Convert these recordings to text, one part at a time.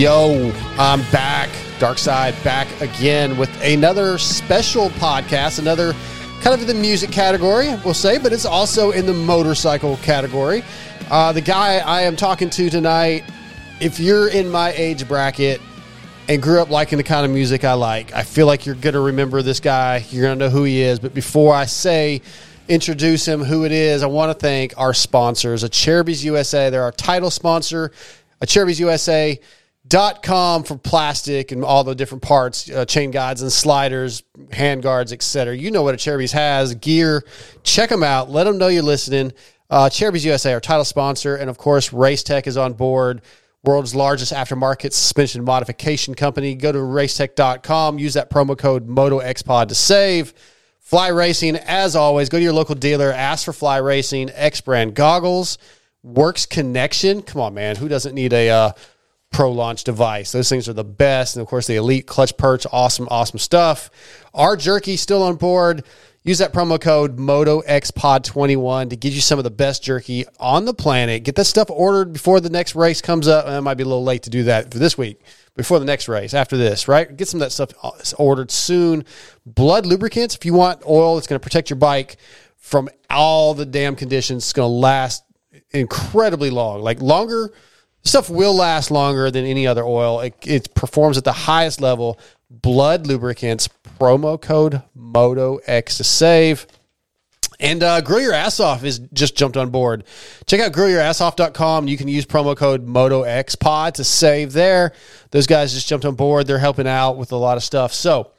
Yo, I'm back. Dark Side back again with another special podcast, another kind of the music category, we'll say, but it's also in the motorcycle category. Uh, the guy I am talking to tonight, if you're in my age bracket and grew up liking the kind of music I like, I feel like you're going to remember this guy. You're going to know who he is. But before I say, introduce him, who it is, I want to thank our sponsors, Acerbis USA. They're our title sponsor, Acerbis USA dot com for plastic and all the different parts uh, chain guides and sliders hand guards etc you know what Acerbis has. Gear check them out. Let them know you're listening. Uh, usa our title sponsor. And of course race tech is on board world's largest aftermarket suspension modification company. Go to racetech.com use that promo code motoxpod to save. Fly racing as always go to your local dealer ask for fly racing x brand goggles works connection. Come on man who doesn't need a uh, pro launch device. Those things are the best. And of course, the Elite Clutch Perch, awesome, awesome stuff. Our jerky still on board. Use that promo code MotoXPod21 to get you some of the best jerky on the planet. Get that stuff ordered before the next race comes up. And it might be a little late to do that for this week, before the next race, after this, right? Get some of that stuff uh, ordered soon. Blud lubricants, if you want oil that's going to protect your bike from all the damn conditions, it's going to last incredibly long, like longer – stuff will last longer than any other oil. It, it performs at the highest level. Blud lubricants, promo code MotoX to save. And uh, Grill Your Ass Off is just jumped on board. Check out grillyourassoff.com. You can use promo code MotoXPod to save there. Those guys just jumped on board. They're helping out with a lot of stuff. So,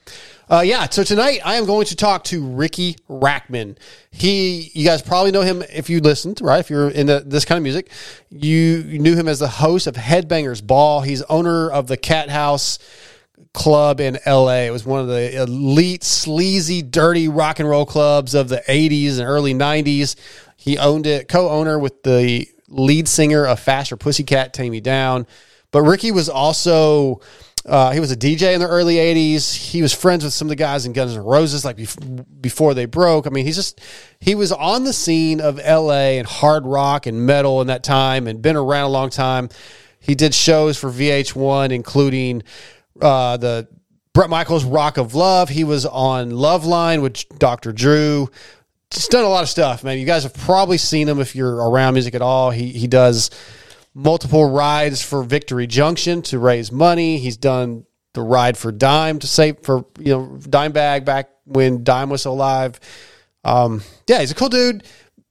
uh, yeah, so tonight I am going to talk to Ricky Rachtman. He, you guys probably know him if you listened, right? If you're into this kind of music, you, you knew him as the host of Headbangers Ball. He's owner of the Cat House Club in LA. It was one of the elite, sleazy, dirty rock and roll clubs of the 80s and early 90s. He owned it, co owner with the lead singer of Faster Pussycat, Taime Downe. But Ricky was also uh, he was a DJ in the early '80s. He was friends with some of the guys in Guns N' Roses, like bef- before they broke. I mean, he's just he was on the scene of LA and hard rock and metal in that time, and been around a long time. He did shows for VH1, including uh, the Bret Michaels Rock of Love. He was on Loveline with Dr. Drew. Just done a lot of stuff, man. You guys have probably seen him if you're around music at all. He he does multiple rides for Victory Junction to raise money. He's done the ride for Dime to save for you know Dime Bag back when Dime was alive. Um, yeah, he's a cool dude.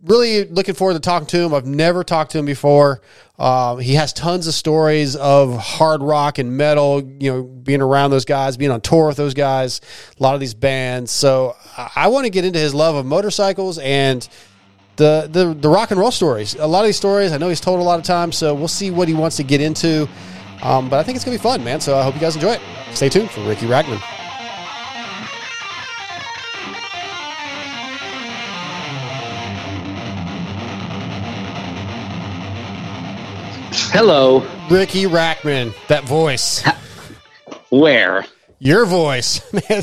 Really looking forward to talking to him. I've never talked to him before. Uh, he has tons of stories of hard rock and metal. You know, being around those guys, being on tour with those guys, a lot of these bands. So I, I want to get into his love of motorcycles and the, the the rock and roll stories. A lot of these stories, I know he's told a lot of times, so we'll see what he wants to get into. Um, but I think it's gonna be fun, man. So I hope you guys enjoy it. Stay tuned for Ricky Rachtman. Hello, Ricky Rachtman. That voice. Where? Your voice, man.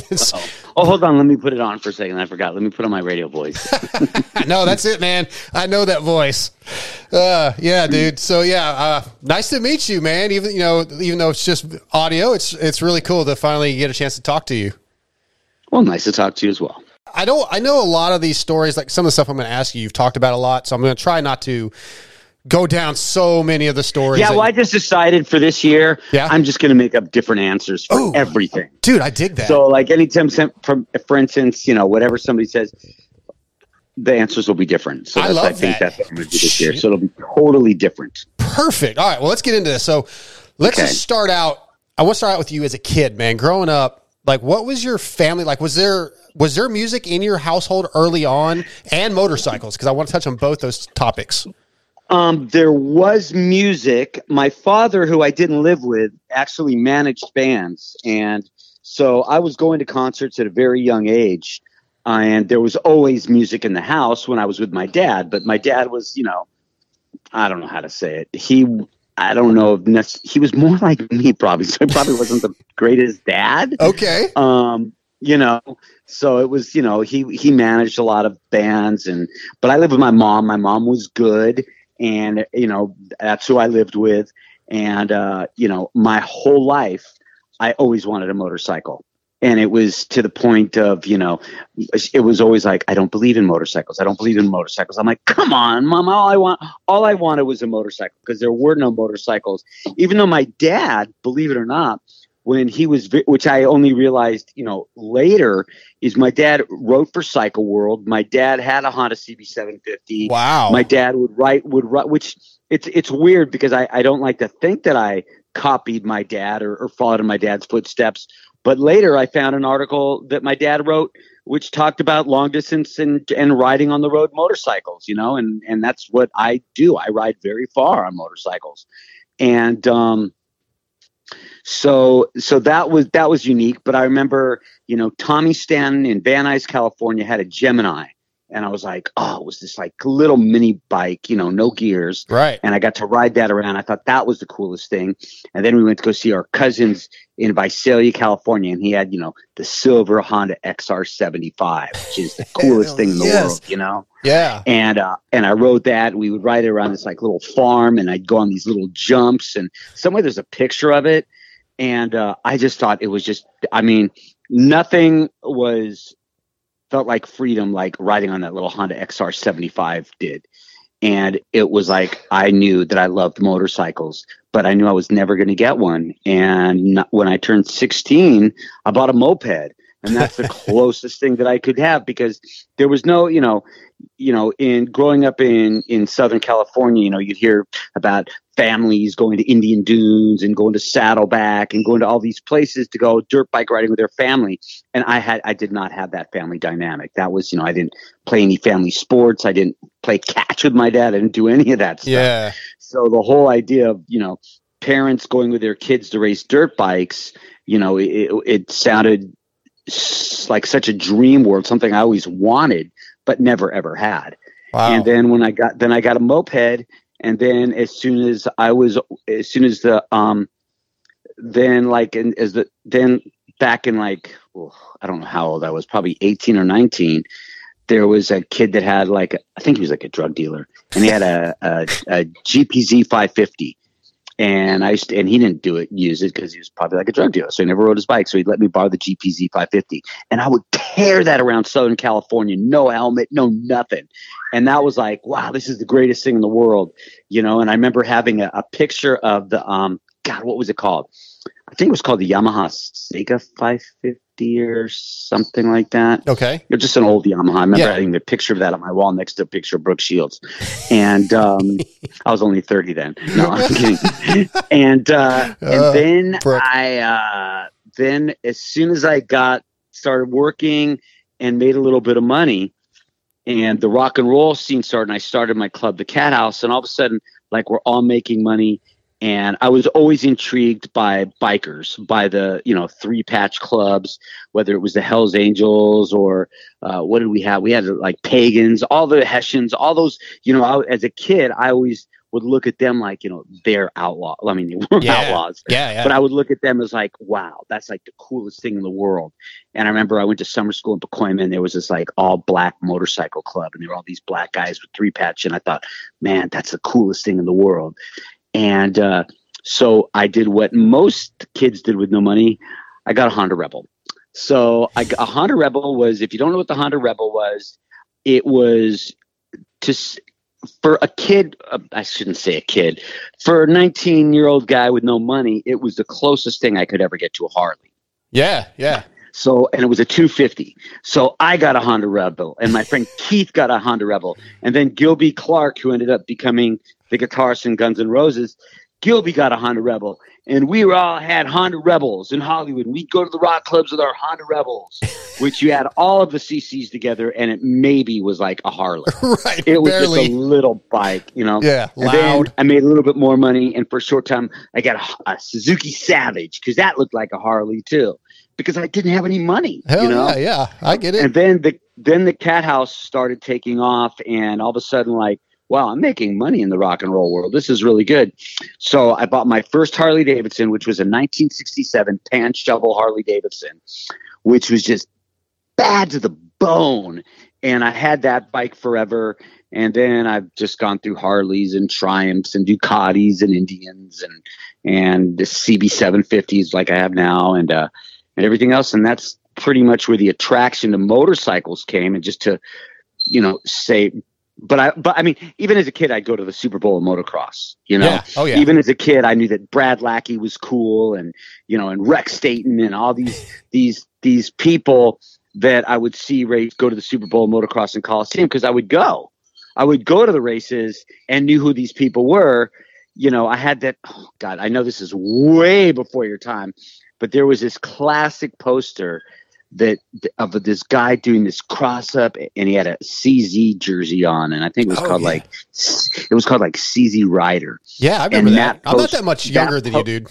Oh, hold on. Let me put it on for a second. I forgot. Let me put on my radio voice. no, that's it, man. I know that voice. Uh, yeah, dude. So yeah, uh, nice to meet you, man. Even you know, even though it's just audio, it's it's really cool to finally get a chance to talk to you. Well, nice to talk to you as well. I don't. I know a lot of these stories, like some of the stuff I'm going to ask you. You've talked about a lot, so I'm going to try not to go down so many of the stories. Yeah, well, I just decided for this year, Yeah? I'm just going to make up different answers for Ooh. everything. dude, I dig that. So, like, anytime, some- from, for instance, you know, whatever somebody says, the answers will be different. So I that's, love I think that. that's what I'm going to do this year. So it'll be totally different. Perfect. All right. Well, let's get into this. So let's Okay. just start out. I want to start out with you as a kid, man. Growing up, like, what was your family like? Was there was there music in your household early on, and motorcycles? Because I want to touch on both those topics. Um, there was music. My father, who I didn't live with, actually managed bands, and so I was going to concerts at a very young age. Uh, and there was always music in the house when I was with my dad. But my dad was, you know, I don't know how to say it. He, I don't know if he was more like me, probably. So he probably wasn't the greatest dad Okay. um you know so it was you know he he managed a lot of bands and but i lived with my mom my mom was good and you know that's who i lived with. And uh, you know, my whole life, I always wanted a motorcycle. And it was to the point of you know it was always like i don't believe in motorcycles. I don't believe in motorcycles. I'm like come on mom. All i want all i wanted was a motorcycle. Because there were no motorcycles. Even though my dad believe it or not when he was which i only realized you know later is my dad wrote for cycle world my dad had a honda cb750 wow my dad would write would write which it's it's weird because i i don't like to think that i copied my dad or, or followed in my dad's footsteps but later, I found an article that my dad wrote, which talked about long distance and, and riding on the road motorcycles, you know, and, and that's what I do. I ride very far on motorcycles. And, um, so so that was that was unique but i remember you know tommy stanton in van nuys california had a gemini and I was like, oh, it was this like little mini bike, you know, no gears. Right. And I got to ride that around. I thought that was the coolest thing. And then we went to go see our cousins in Visalia, California, and he had, you know, the silver Honda XR75, which is the coolest thing in the yes. world, you know. Yeah. And uh, and I rode that. We would ride it around this like little farm, and I'd go on these little jumps, and somewhere there's a picture of it, and uh, I just thought it was just. I mean, nothing was felt like freedom, like riding on that little Honda XR 75 did. And it was like, I knew that I loved motorcycles, but I knew I was never going to get one. And when I turned 16, I bought a moped. And that's the closest thing that I could have because there was no, you know, you know, in growing up in in Southern California, you know, you'd hear about families going to Indian Dunes and going to Saddleback and going to all these places to go dirt bike riding with their family. And I had I did not have that family dynamic. That was, you know, I didn't play any family sports. I didn't play catch with my dad. I didn't do any of that stuff. Yeah. So the whole idea of, you know, parents going with their kids to race dirt bikes, you know, it, it sounded like such a dream world, something I always wanted but never ever had. Wow. And then when I got then I got a moped and then as soon as I was as soon as the um then like in, as the then back in like oh, I don't know how old I was probably 18 or 19 there was a kid that had like I think he was like a drug dealer and he had a, a, a GPZ 550 and I used to, and he didn't do it, use it because he was probably like a drug dealer. So he never rode his bike. So he'd let me borrow the GPZ 550. And I would tear that around Southern California, no helmet, no nothing. And that was like, wow, this is the greatest thing in the world, you know. And I remember having a, a picture of the, um, God, what was it called? I think it was called the Yamaha Seca 550 or something like that. Okay. You're just an old Yamaha. I remember yeah. having a picture of that on my wall next to a picture of Brooke Shields. And um, I was only 30 then. No, I'm kidding. and uh, and uh, then Brooke. I uh, then as soon as I got started working and made a little bit of money and the rock and roll scene started and I started my club, the Cat House, and all of a sudden like we're all making money and I was always intrigued by bikers, by the you know three patch clubs, whether it was the Hell's Angels or uh, what did we have? We had like pagans, all the Hessians, all those. You know, I, as a kid, I always would look at them like you know they're outlaw. I mean, they weren't yeah. outlaws, yeah, yeah. But I would look at them as like, wow, that's like the coolest thing in the world. And I remember I went to summer school in Pacoima, and there was this like all black motorcycle club, and there were all these black guys with three patch, and I thought, man, that's the coolest thing in the world. And uh, so I did what most kids did with no money. I got a Honda Rebel. So I, a Honda Rebel was, if you don't know what the Honda Rebel was, it was to for a kid. Uh, I shouldn't say a kid. For a 19 year old guy with no money, it was the closest thing I could ever get to a Harley. Yeah, yeah. So, and it was a 250. So I got a Honda Rebel, and my friend Keith got a Honda Rebel, and then Gilby Clarke, who ended up becoming the guitarist in Guns N' Roses, Gilby got a Honda Rebel, and we all had Honda Rebels in Hollywood. We'd go to the rock clubs with our Honda Rebels, which you had all of the CCs together, and it maybe was like a Harley. right, it was barely. just a little bike, you know. Yeah, and loud. I made a little bit more money, and for a short time, I got a, a Suzuki Savage because that looked like a Harley too, because I didn't have any money. Hell you know? yeah, yeah, I get it. And then the then the Cat House started taking off, and all of a sudden, like wow, I'm making money in the rock and roll world. This is really good. So I bought my first Harley Davidson, which was a 1967 pan shovel Harley Davidson, which was just bad to the bone. and I had that bike forever. And then I've just gone through Harleys and Triumphs and Ducatis and Indians and and the CB750s like I have now and uh, and everything else. And that's pretty much where the attraction to motorcycles came. And just to you know say but I, but I mean, even as a kid, I'd go to the Super Bowl of motocross. You know, Yeah. Oh, yeah. Even as a kid, I knew that Brad Lackey was cool, and you know, and Rex Staten, and all these these these people that I would see race go to the Super Bowl of motocross in Coliseum because I would go, I would go to the races and knew who these people were. You know, I had that. Oh God, I know this is way before your time, but there was this classic poster that of this guy doing this cross up and he had a CZ jersey on and I think it was Oh, called yeah. like it was called like CZ Rider. Yeah, I remember And that. that I'm not that much that younger than you, dude.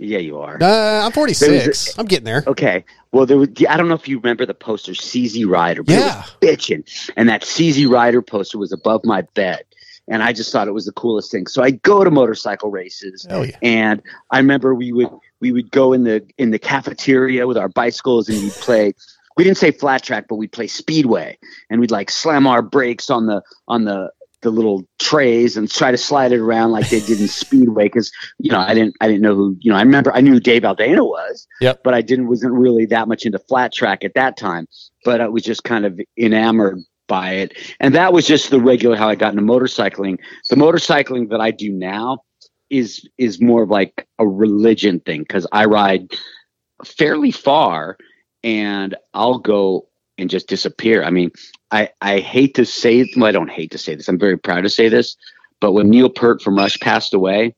Yeah, you are. Uh, I'm 46. I'm getting there. Okay. Well, there was, I don't know if you remember the poster CZ Rider. But Yeah. Bitching. And that CZ Rider poster was above my bed. And I just thought it was the coolest thing. So I'd go to motorcycle races. Yeah. And I remember we would we would go in the in the cafeteria with our bicycles and we'd play we didn't say flat track, but we'd play speedway and we'd like slam our brakes on the on the the little trays and try to slide it around like they did in speedway because you know I didn't I didn't know who you know I remember I knew who Dave Aldana was Yep. but I didn't wasn't really that much into flat track at that time but I was just kind of enamored by it and that was just the regular how I got into motorcycling the motorcycling that I do now is is more of like a religion thing because I ride fairly far and I'll go and just disappear. I mean, I, I hate to say well, I don't hate to say this. I'm very proud to say this, but when Neil Peart from Rush passed away,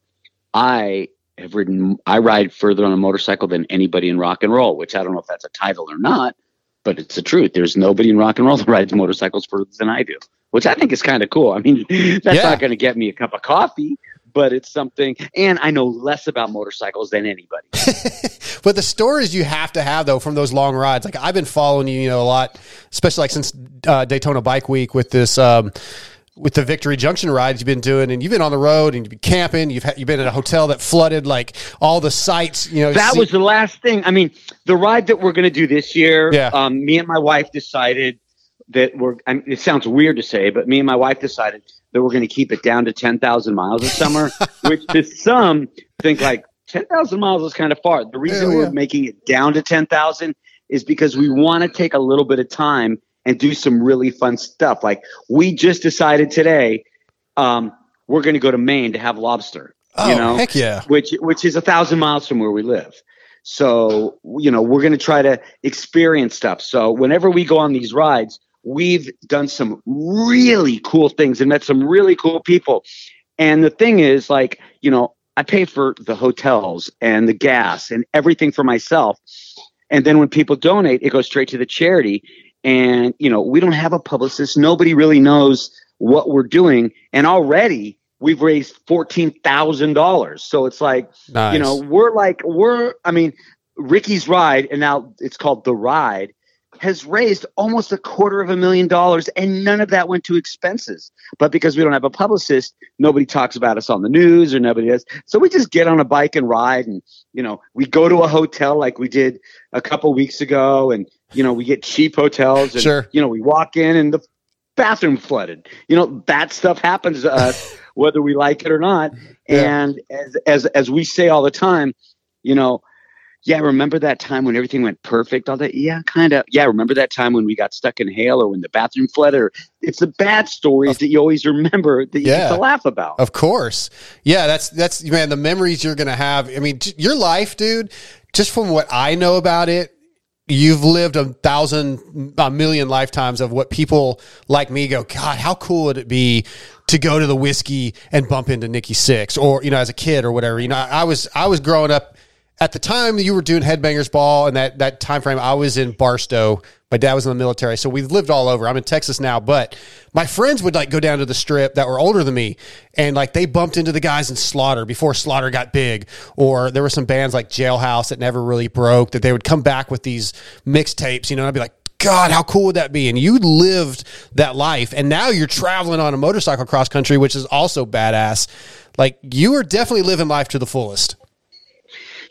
I have ridden I ride further on a motorcycle than anybody in rock and roll, which I don't know if that's a title or not, but it's the truth. There's nobody in rock and roll that rides motorcycles further than I do, which I think is kind of cool. I mean, that's Yeah. not going to get me a cup of coffee, but it's something. And I know less about motorcycles than anybody. But the stories you have to have though from those long rides, like I've been following you, you know, a lot, especially like since uh, Daytona Bike Week with this, um, with the Victory Junction rides you've been doing, and you've been on the road and you've been camping. You've had, you've been at a hotel that flooded, like all the sites. You know, that see- was the last thing. I mean, the ride that we're going to do this year. Yeah. Um, me and my wife decided that we're. I mean, it sounds weird to say, but me and my wife decided that we're going to keep it down to ten thousand miles this summer, which to some think like ten thousand miles is kind of far. The reason yeah. we're making it down to ten thousand is because we want to take a little bit of time and do some really fun stuff. Like we just decided today, um, we're going to go to Maine to have lobster. oh you know, heck yeah, which which is a thousand miles from where we live. So you know we're going to try to experience stuff. So whenever we go on these rides, we've done some really cool things and met some really cool people. And the thing is, like you know, I pay for the hotels and the gas and everything for myself. And then when people donate, it goes straight to the charity. And you know, we don't have a publicist. Nobody really knows what we're doing. And already we've raised fourteen thousand dollars. So it's like nice. you know we're like we're i mean ricky's ride and now it's called the ride has raised almost a quarter of a million dollars and none of that went to expenses but because we don't have a publicist nobody talks about us on the news or nobody does so we just get on a bike and ride and you know we go to a hotel like we did a couple weeks ago and you know we get cheap hotels and Sure. you know we walk in and the bathroom flooded you know bad stuff happens to us whether we like it or not Yeah. and as as as we say all the time, you know, yeah, remember that time when everything went perfect? All that, yeah, kind of. Yeah, remember that time when we got stuck in hail or when the bathroom flooded? Or it's the bad stories that you always remember that you Yeah. get to laugh about. Of course. Yeah, that's that's man, the memories you're going to have. I mean, j- your life, dude, just from what I know about it, you've lived a thousand a million lifetimes of what people like me go, god, how cool would it be to go to the whiskey and bump into Nikki Sixx or you know as a kid or whatever. You know, I was I was growing up at the time you were doing Headbangers Ball and that that time frame, I was in Barstow. My dad was in the military, so we've lived all over. I'm in Texas now, but my friends would like go down to the strip that were older than me, and like they bumped into the guys in Slaughter before Slaughter got big, or there were some bands like Jailhouse that never really broke that they would come back with these mixtapes, you know. I'd be like, God, how cool would that be? And you lived that life, and now you're traveling on a motorcycle cross country, which is also badass. Like you are definitely living life to the fullest.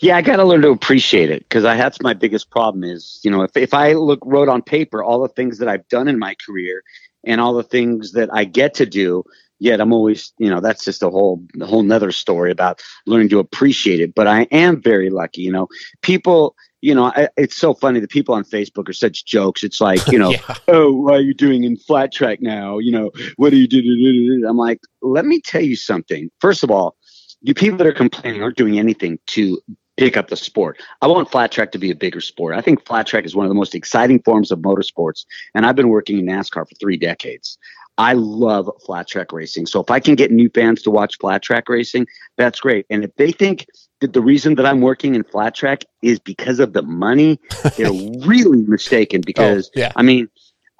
Yeah, I got to learn to appreciate it because that's my biggest problem. Is you know if if I look wrote on paper all the things that I've done in my career and all the things that I get to do, yet I'm always you know that's just a whole a whole nother story about learning to appreciate it. But I am very lucky. You know, people. You know, I, it's so funny. The people on Facebook are such jokes. It's like, you know, Yeah. oh, what are you doing in flat track now? You know, what do you do? I'm like, let me tell you something. First of all, you people that are complaining aren't doing anything to pick up the sport. I want flat track to be a bigger sport. I think flat track is one of the most exciting forms of motorsports, and I've been working in NASCAR for three decades. I love flat track racing. So if I can get new fans to watch flat track racing, that's great. And if they think that the reason that I'm working in flat track is because of the money, they're really mistaken because Oh, yeah. I mean,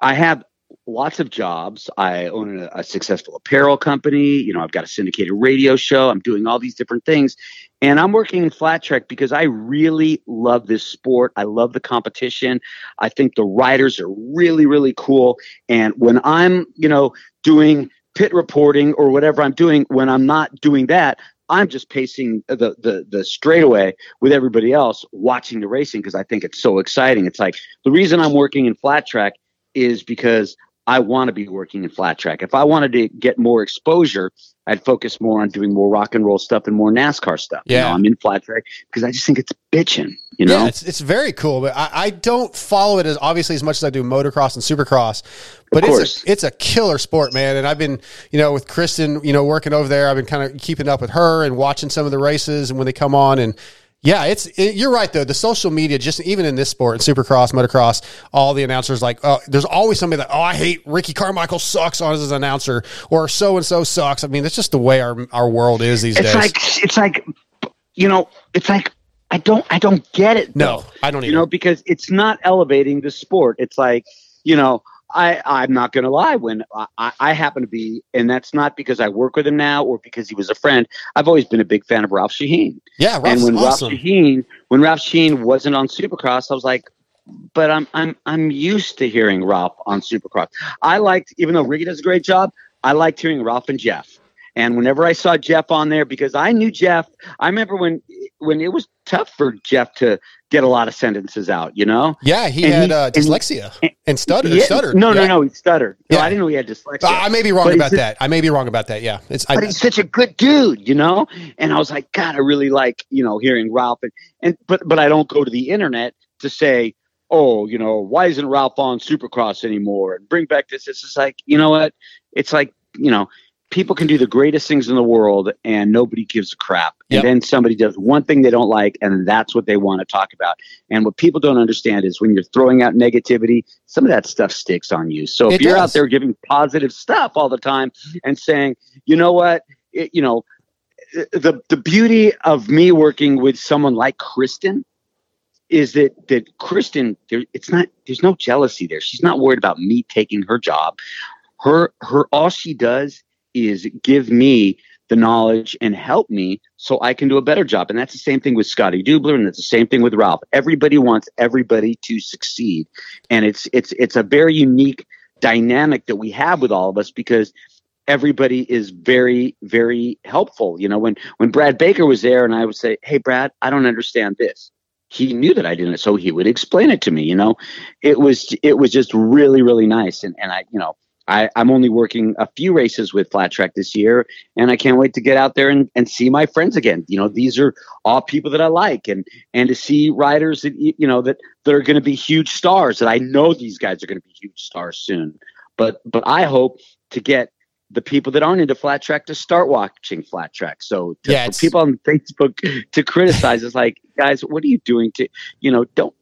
I have lots of jobs. I own a, a successful apparel company. You know, I've got a syndicated radio show. I'm doing all these different things. And I'm working in flat track because I really love this sport. I love the competition. I think the riders are really, really cool. And when I'm, you know, doing pit reporting or whatever I'm doing, when I'm not doing that, I'm just pacing the the the straightaway with everybody else watching the racing because I think it's so exciting. It's like the reason I'm working in flat track is because I want to be working in flat track. If I wanted to get more exposure, I'd focus more on doing more rock and roll stuff and more NASCAR stuff. You Yeah. know, I'm in flat track because I just think it's bitching. You know, Yeah, it's, it's very cool, but I, I don't follow it as obviously as much as I do motocross and supercross. But it's a, it's a killer sport, man. And I've been, you know, with Kristen, you know, working over there. I've been kind of keeping up with her and watching some of the races and when they come on. And yeah, it's it, you're right though. The social media, just even in this sport, in supercross, motocross, all the announcers like, oh, there's always somebody that, oh, I hate Ricky Carmichael sucks on as an announcer, or so and so sucks. I mean, that's just the way our our world is these it's days. like it's like you know, it's like I don't I don't get it. no. I don't you know, because it's not elevating the sport. It's like, you know, I, I'm not going to lie. When I- I, happen to be, and that's not because I work with him now or because he was a friend. I've always been a big fan of Ralph Sheheen. yeah, and when awesome. Ralph Sheheen, when Ralph Sheheen wasn't on Supercross, I was like, but I'm I'm I'm used to hearing Ralph on Supercross. I liked, even though Ricky does a great job, I liked hearing Ralph and Jeff. And whenever I saw Jeff on there, because I knew Jeff, I remember when when it was tough for Jeff to get a lot of sentences out. You know, Yeah, he And had he- uh, dyslexia and stuttered. Yeah, stuttered. No, yeah. no, no, he stuttered. No, Yeah. I didn't know he had dyslexia. I may be wrong But about that. I may be wrong about that. Yeah, it's. I, but he's such a good dude, you know. And I was like, God, I really like, you know, hearing Ralph. And, and but but I don't go to the internet to say, oh, you know, why isn't Ralph on Supercross anymore? And bring back this. It's just like, you know what? It's like, you know, people can do the greatest things in the world and nobody gives a crap. And then somebody does one thing they don't like and that's what they want to talk about. And what people don't understand is when you're throwing out negativity, some of that stuff sticks on you. So if It you're does. out there giving positive stuff all the time and saying, you know what, it, you know, the the beauty of me working with someone like Kristen is that that Kristen there it's not there's no jealousy there. She's not worried about me taking her job. Her her all she does is give me the knowledge and help me so I can do a better job. And that's the same thing with Scotty Dubler and it's the same thing with Ralph. Everybody wants everybody to succeed. And it's it's it's a very unique dynamic that we have with all of us because everybody is very very helpful you know when when brad baker was there and i would say hey brad i don't understand this he knew that i didn't so he would explain it to me you know it was it was just really really nice and and i you know I, I'm only working a few races with flat track this year, and I can't wait to get out there and, and see my friends again. You know, these are all people that I like, and and to see riders that you know that that are going to be huge stars. That I know these guys are going to be huge stars soon. But but I hope to get the people that aren't into flat track to start watching flat track. So to, Yeah, people on Facebook to criticize is like, guys, what are you doing to, you know, don't.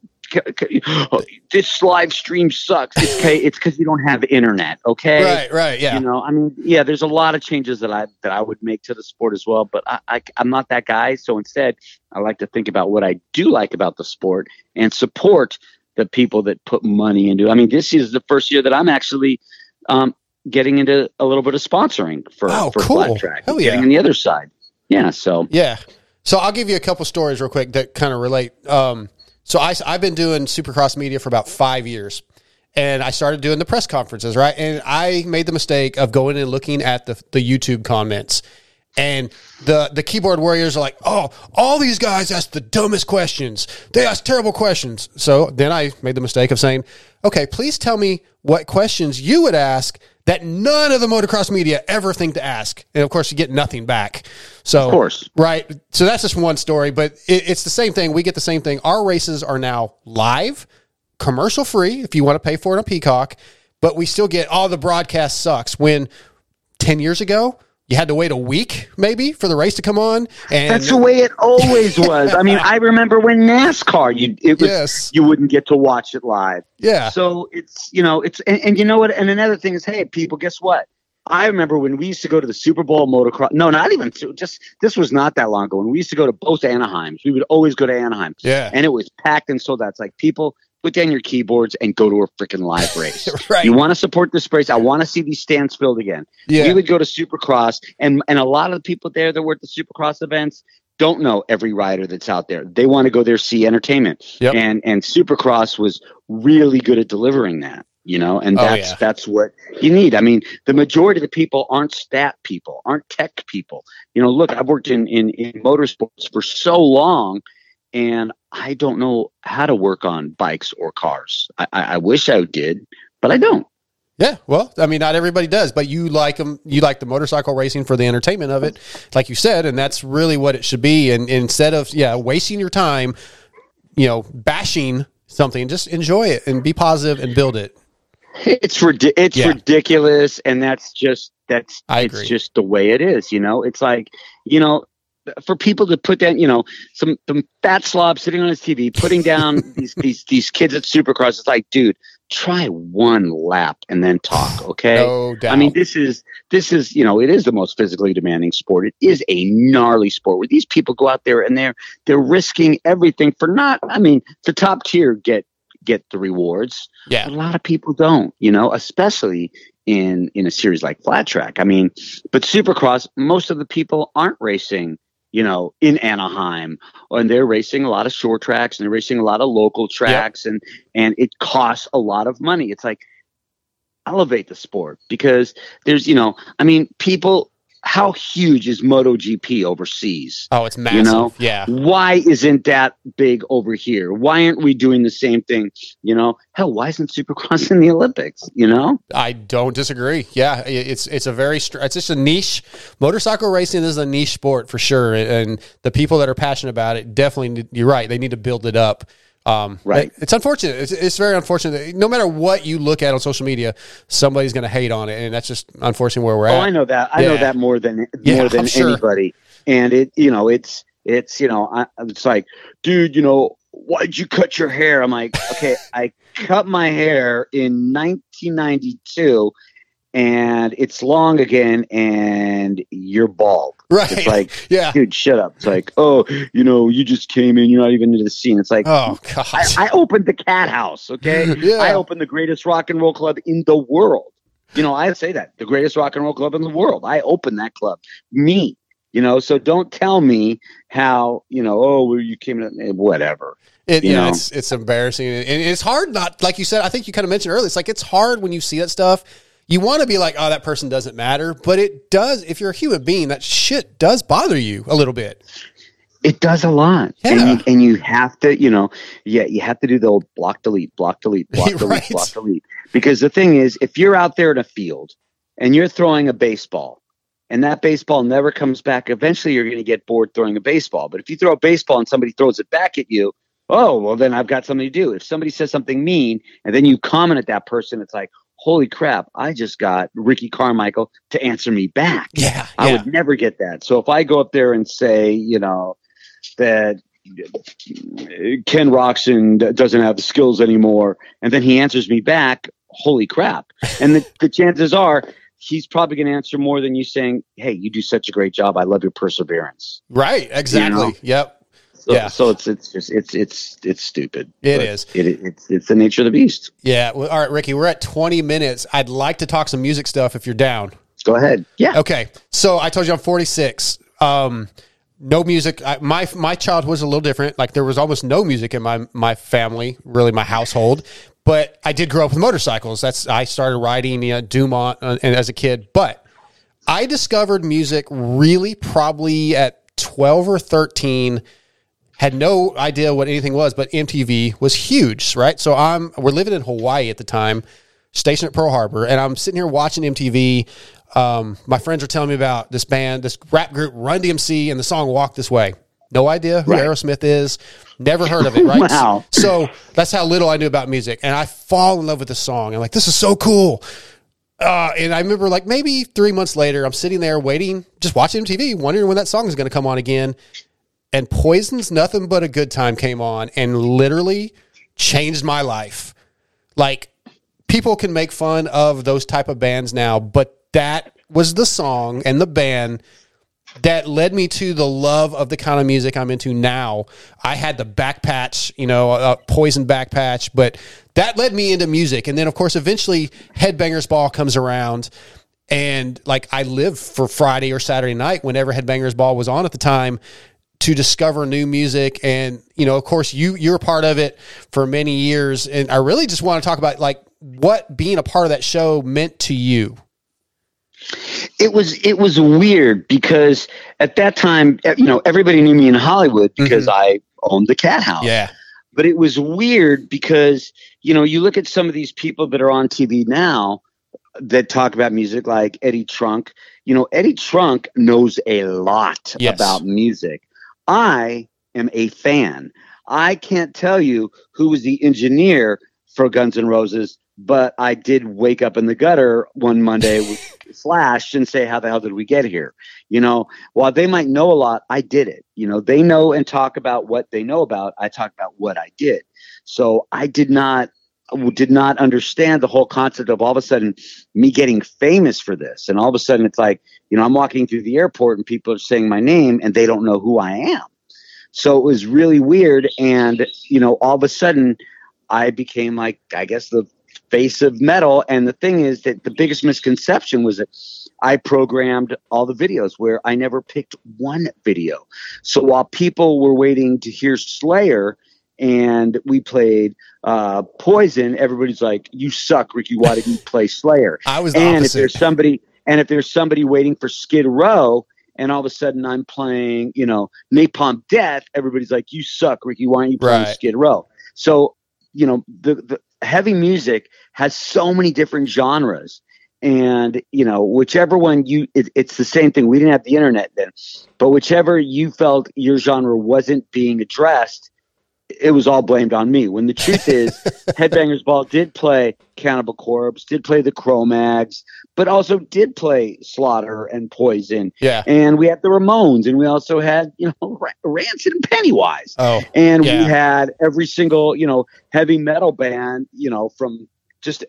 Oh, This live stream sucks. It's okay. It's because you don't have internet. Okay. right, right, yeah. You know, I mean, yeah. There's a lot of changes that I that I would make to the sport as well, but I, I I'm not that guy. So instead, I like to think about what I do like about the sport and support the people that put money into. I mean, this is the first year that I'm actually um, getting into a little bit of sponsoring for Oh, for cool. flat track. Hell Getting yeah. on the other side. Yeah. So Yeah. So I'll give you a couple stories real quick that kind of relate. Um, so I, I've been doing Supercross media for about five years, and I started doing the press conferences, right? And I made the mistake of going and looking at the the YouTube comments, And the the keyboard warriors are like, oh, all these guys ask the dumbest questions. They ask terrible questions. So then I made the mistake of saying, okay, please tell me what questions you would ask that none of the motocross media ever think to ask. And of course, you get nothing back. So, Of course. right. So that's just one story, but it, it's the same thing. We get the same thing. Our races are now live, commercial free if you want to pay for it on Peacock, but we still get all the broadcast sucks. When 10 years ago, you had to wait a week maybe for the race to come on. And That's the way it always was. I mean, I remember when NASCAR, you it was Yes. you wouldn't get to watch it live. yeah. So it's you know it's and, and you know what? And another thing is, hey, people, guess what? I remember when we used to go to the Super Bowl motocross. No, not even to- just this was not that long ago. When we used to go to both Anaheims, we would always go to Anaheim, Yeah. and it was packed and sold out. It's like people put down your keyboards and go to a freaking live race. Right. You want to support this race? I want to see these stands filled again. Yeah. We would go to Supercross, and and a lot of the people there that were at the Supercross events don't know every rider that's out there. They want to go there see entertainment, Yep. and and Supercross was really good at delivering that. You know, and Oh, that's yeah. that's what you need. I mean, the majority of the people aren't stat people, aren't tech people. You know, look, I've worked in in, in motorsports for so long, and I don't know how to work on bikes or cars. I, I, I wish I did, but I don't. Yeah, well, I mean, not everybody does, but you like them. You like the motorcycle racing for the entertainment of it, like you said, and that's really what it should be. And, instead of yeah, wasting your time, you know, bashing something, just enjoy it and be positive and build it. It's ridi- it's Yeah. ridiculous, and that's just that's I it's agree. just the way it is. You know, it's like you know, for people to put down, you know, some some fat slob sitting on his TV, putting down these these these kids at Supercross. It's like, dude, try one lap and then talk, okay? No doubt. I mean, this is this is you know, it is the most physically demanding sport. It is a gnarly sport where these people go out there and they're they're risking everything for not. I mean, the top tier get get the rewards. yeah, A lot of people don't, you know, especially in in a series like Flat Track. I mean, but Supercross, most of the people aren't racing, you know, in Anaheim, and they're racing a lot of short tracks and they're racing a lot of local tracks, and and it costs a lot of money. It's like elevate the sport because there's, you know, I mean, people. How huge is MotoGP overseas? oh, it's massive. You know, yeah, why isn't that big over here? Why aren't we doing the same thing? You know, hell, why isn't Supercross in the Olympics? You know, I don't disagree. Yeah, it's it's a very str- it's just a niche. Motorcycle racing is a niche sport for sure, and the people that are passionate about it definitely. Need, you're right. They need to build it up. Um, Right. It's unfortunate. It's, it's very unfortunate. No matter what you look at on social media, somebody's going to hate on it, and that's just unfortunately where we're oh, at. I know that. I know that more than Yeah, more than sure. anybody. And it, you know, it's it's you know, I, it's like, dude, you know, why'd you cut your hair? I'm like, okay, I cut my hair in 1992, and it's long again, and you're bald. Right. It's like, Yeah. dude, shut up. It's like, oh, you know, you just came in, you're not even into the scene. It's like, Oh God. I, I opened the Cat House, okay? Yeah. I opened the greatest rock and roll club in the world. You know, I say that the greatest rock and roll club in the world. I opened that club, me. You know, so don't tell me how you know. Oh, well, you came in, eh, whatever. It, you yeah, know? it's it's embarrassing, and it's hard not like you said. I think you kind of mentioned earlier. It's like it's hard when you see that stuff. You want to be like, oh, that person doesn't matter, but it does. If you're a human being, that shit does bother you a little bit. It does a lot, and Yeah. you, and you have to, you know, yeah, you have to do the old block delete, block delete, block delete, Right. block delete. Because the thing is, if you're out there in a field and you're throwing a baseball, and that baseball never comes back, eventually you're going to get bored throwing a baseball. But if you throw a baseball and somebody throws it back at you, oh well, then I've got something to do. If somebody says something mean and then you comment at that person, it's like, holy crap, I just got Ricky Carmichael to answer me back. Yeah, I yeah, would never get that. So if I go up there and say, you know, that Ken Roczen doesn't have the skills anymore, and then he answers me back, holy crap. And the, the chances are he's probably going to answer more than you saying, hey, you do such a great job. I love your perseverance. right, exactly. You know? Yep, So, Yeah. so it's it's just it's it's it's stupid. It But is. It, it's it's the nature of the beast. yeah. Well, all right, Ricky, we're at 20 minutes. I'd like to talk some music stuff if you're down. Go ahead. Yeah. Okay, so I told you I'm 46. Um, no music. I, my my childhood was a little different. Like there was almost no music in my my family, really my household. But I did grow up with motorcycles. That's I started riding you know, Dumont uh, and as a kid. But I discovered music really probably at 12 or 13 had no idea what anything was, but MTV was huge, right? So I'm we're living in Hawaii at the time, stationed at Pearl Harbor, and I'm sitting here watching MTV. Um, my friends are telling me about this band, this rap group, Run DMC, and the song "Walk This Way." No idea who Right. Aerosmith is. Never heard of it. Right. Wow. So that's how little I knew about music, and I fall in love with the song. I'm like, this is so cool. Uh, and I remember like maybe three months later, I'm sitting there waiting, just watching MTV, wondering when that song is going to come on again. And Poison's Nothing But a Good Time came on and literally changed my life. Like people can make fun of those type of bands now, but that was the song and the band that led me to the love of the kind of music I'm into now. I had the back patch, you know, a poison back patch, but that led me into music. And then, of course, eventually Headbangers Ball comes around. And like I lived for Friday or Saturday night whenever Headbangers Ball was on at the time to discover new music. And, you know, of course, you, you're part of it for many years. And I really just want to talk about like what being a part of that show meant to you. it was it was weird because at that time eh, you know everybody knew me in hollywood because i owned the cat house Yeah. but it was weird because you know you look at some of these people that are on tv now that talk about music like eddie trunk you know eddie trunk knows a lot Yes. about music i am a fan. I can't tell you who was the engineer for guns N' roses but i did wake up in the gutter one monday with flash and say how the hell did we get here? You know while they might know a lot i did it. You know they know and talk about what they know about. I talk about what i did. So i did not did not understand the whole concept of all of a sudden me getting famous for this. And all of a sudden it's like you know i'm walking through the airport and people are saying my name and they don't know who i am. So it was really weird. And you know all of a sudden i became like i guess the face of metal. And the thing is that the biggest misconception was that i programmed all the videos where i never picked one video. So while people were waiting to hear slayer and we played uh, poison. Everybody's like you suck ricky. Why did you play slayer? I was the and if there's somebody and if there's somebody waiting for skid row and all of a sudden i'm playing you know napalm death everybody's like you suck ricky. Why aren't you playing Right. skid row? So you know the, the heavy music has so many different genres. And you know whichever one you it, it's the same thing. We didn't have the internet then but whichever you felt your genre wasn't being addressed it was all blamed on me when the truth is headbangers ball did play cannibal corpse did play the cro-mags but also did play slaughter and poison yeah. and we had the ramones and we also had you know Ra- rancid and pennywise Oh, and Yeah. we had every single you know heavy metal band you know from just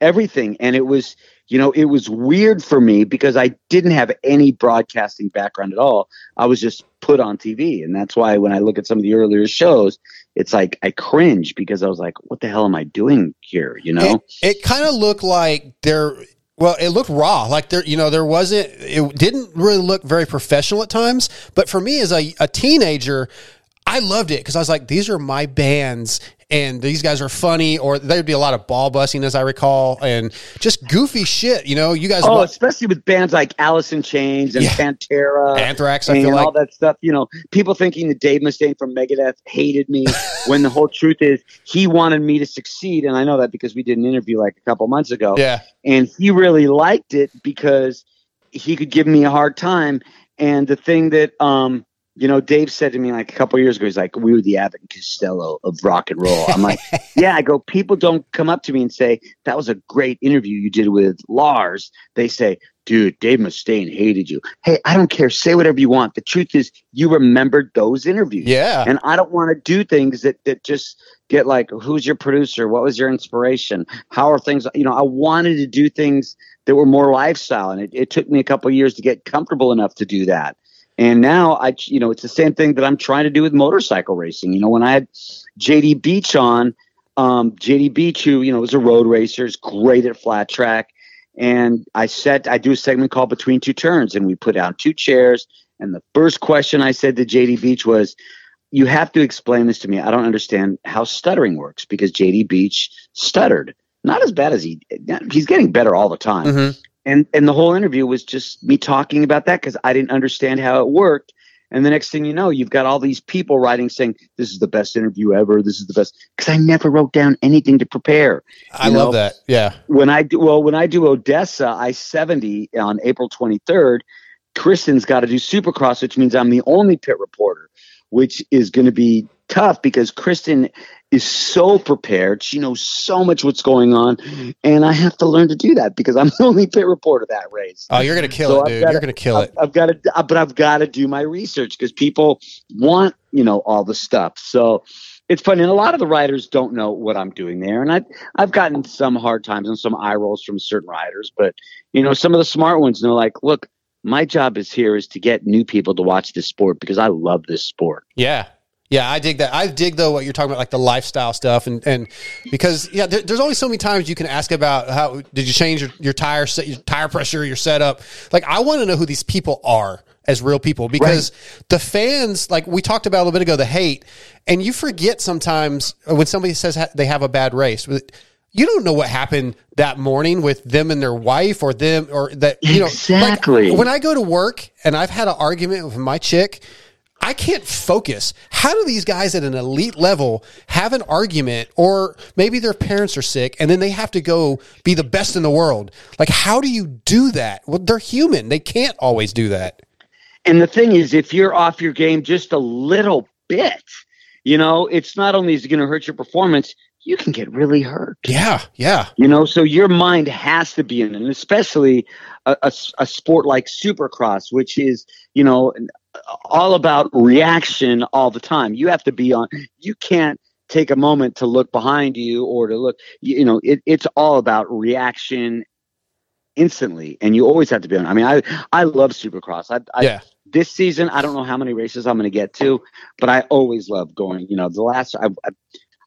everything and it was you know it was weird for me because i didn't have any broadcasting background at all i was just put on tv and that's why when i look at some of the earlier shows it's like i cringe because i was like what the hell am i doing here you know It, it kind of looked like there. Well, it looked raw. Like there, you know, there wasn't. It didn't really look very professional at times. But for me, as a, a teenager, I loved it because I was like, these are my bands, and these guys are funny. Or there'd be a lot of ball busting, as I recall, and just goofy shit. You know, you guys. oh especially with bands like alice in chains and Yeah. pantera Anthrax. I and feel all that stuff. You know, people thinking that Dave Mustaine from Megadeth hated me when the whole truth is he wanted me to succeed, and I know that because we did an interview like a couple months ago, Yeah. and he really liked it because he could give me a hard time. And the thing that um, you know, Dave said to me like a couple years ago, he's like, "We were the Abbott and Costello of rock and roll." I'm like, "Yeah." I go, people don't come up to me and say that was a great interview you did with Lars. They say, dude, Dave Mustaine hated you. Hey, I don't care. Say whatever you want. The truth is, you remembered those interviews. Yeah. And I don't want to do things that, that just get like, who's your producer? What was your inspiration? How are things? You know, I wanted to do things that were more lifestyle. And it, it took me a couple of years to get comfortable enough to do that. And now I, you know, it's the same thing that I'm trying to do with motorcycle racing. You know, when I had JD Beach on, um, JD Beach, who, you know, was a road racer, is great at flat track and I said I do a segment called Between Two Turns, and we put down two chairs. And the first question I said to JD Beach was, "You have to explain this to me. I don't understand how stuttering works because JD Beach stuttered, not as bad as he. He's getting better all the time, Mhm. And and the whole interview was just me talking about that because I didn't understand how it worked. And the next thing you know, you've got all these people writing saying, "This is the best interview ever. This is the best." Because I never wrote down anything to prepare. I you love know? that. Yeah. when I do well when I do Odessa I seventy on April twenty third, Kristen's got to do Supercross, which means I'm the only pit reporter, which is going to be tough because Kristen is so prepared. She knows so much what's going on, and I have to learn to do that because I'm the only pit reporter that race. Oh, you're gonna kill So it, dude. gotta- you're gonna kill I've, it. I've got to, but I've got to do my research because people want, you know, all the stuff. So it's funny, and a lot of the writers don't know what I'm doing there, and I've I've gotten some hard times and some eye rolls from certain writers, but you know, some of the smart ones, they're like, look. My job is here is to get new people to watch this sport because I love this sport. Yeah. Yeah, I dig that. I dig though what you're talking about, like the lifestyle stuff, and and because yeah, there, there's only so many times you can ask about how did you change your, your tire set, your tire pressure, your setup. Like I want to know who these people are as real people because the fans, like we talked about a little bit ago, the hate, and you forget sometimes when somebody says ha- they have a bad race. You don't know what happened that morning with them and their wife, or them, or that you know. like, Exactly. when I go to work and I've had an argument with my chick, I can't focus. How do these guys at an elite level have an argument, or maybe their parents are sick and then they have to go be the best in the world? Like, how do you do that? Well, they're human. They can't always do that. And the thing is, if you're off your game just a little bit, you know, it's not only is it going to hurt your performance, you can get really hurt. Yeah, yeah, You know, so your mind has to be in it, and especially a, a, a sport like Supercross, which is, you know, all about reaction all the time. You have to be on. You can't take a moment to look behind you or to look. You, you know, it, it's all about reaction instantly, and you always have to be on. I mean, I I love Supercross. I, I yeah. this season i don't know how many races i'm going to get to but i always love going you know the last I, I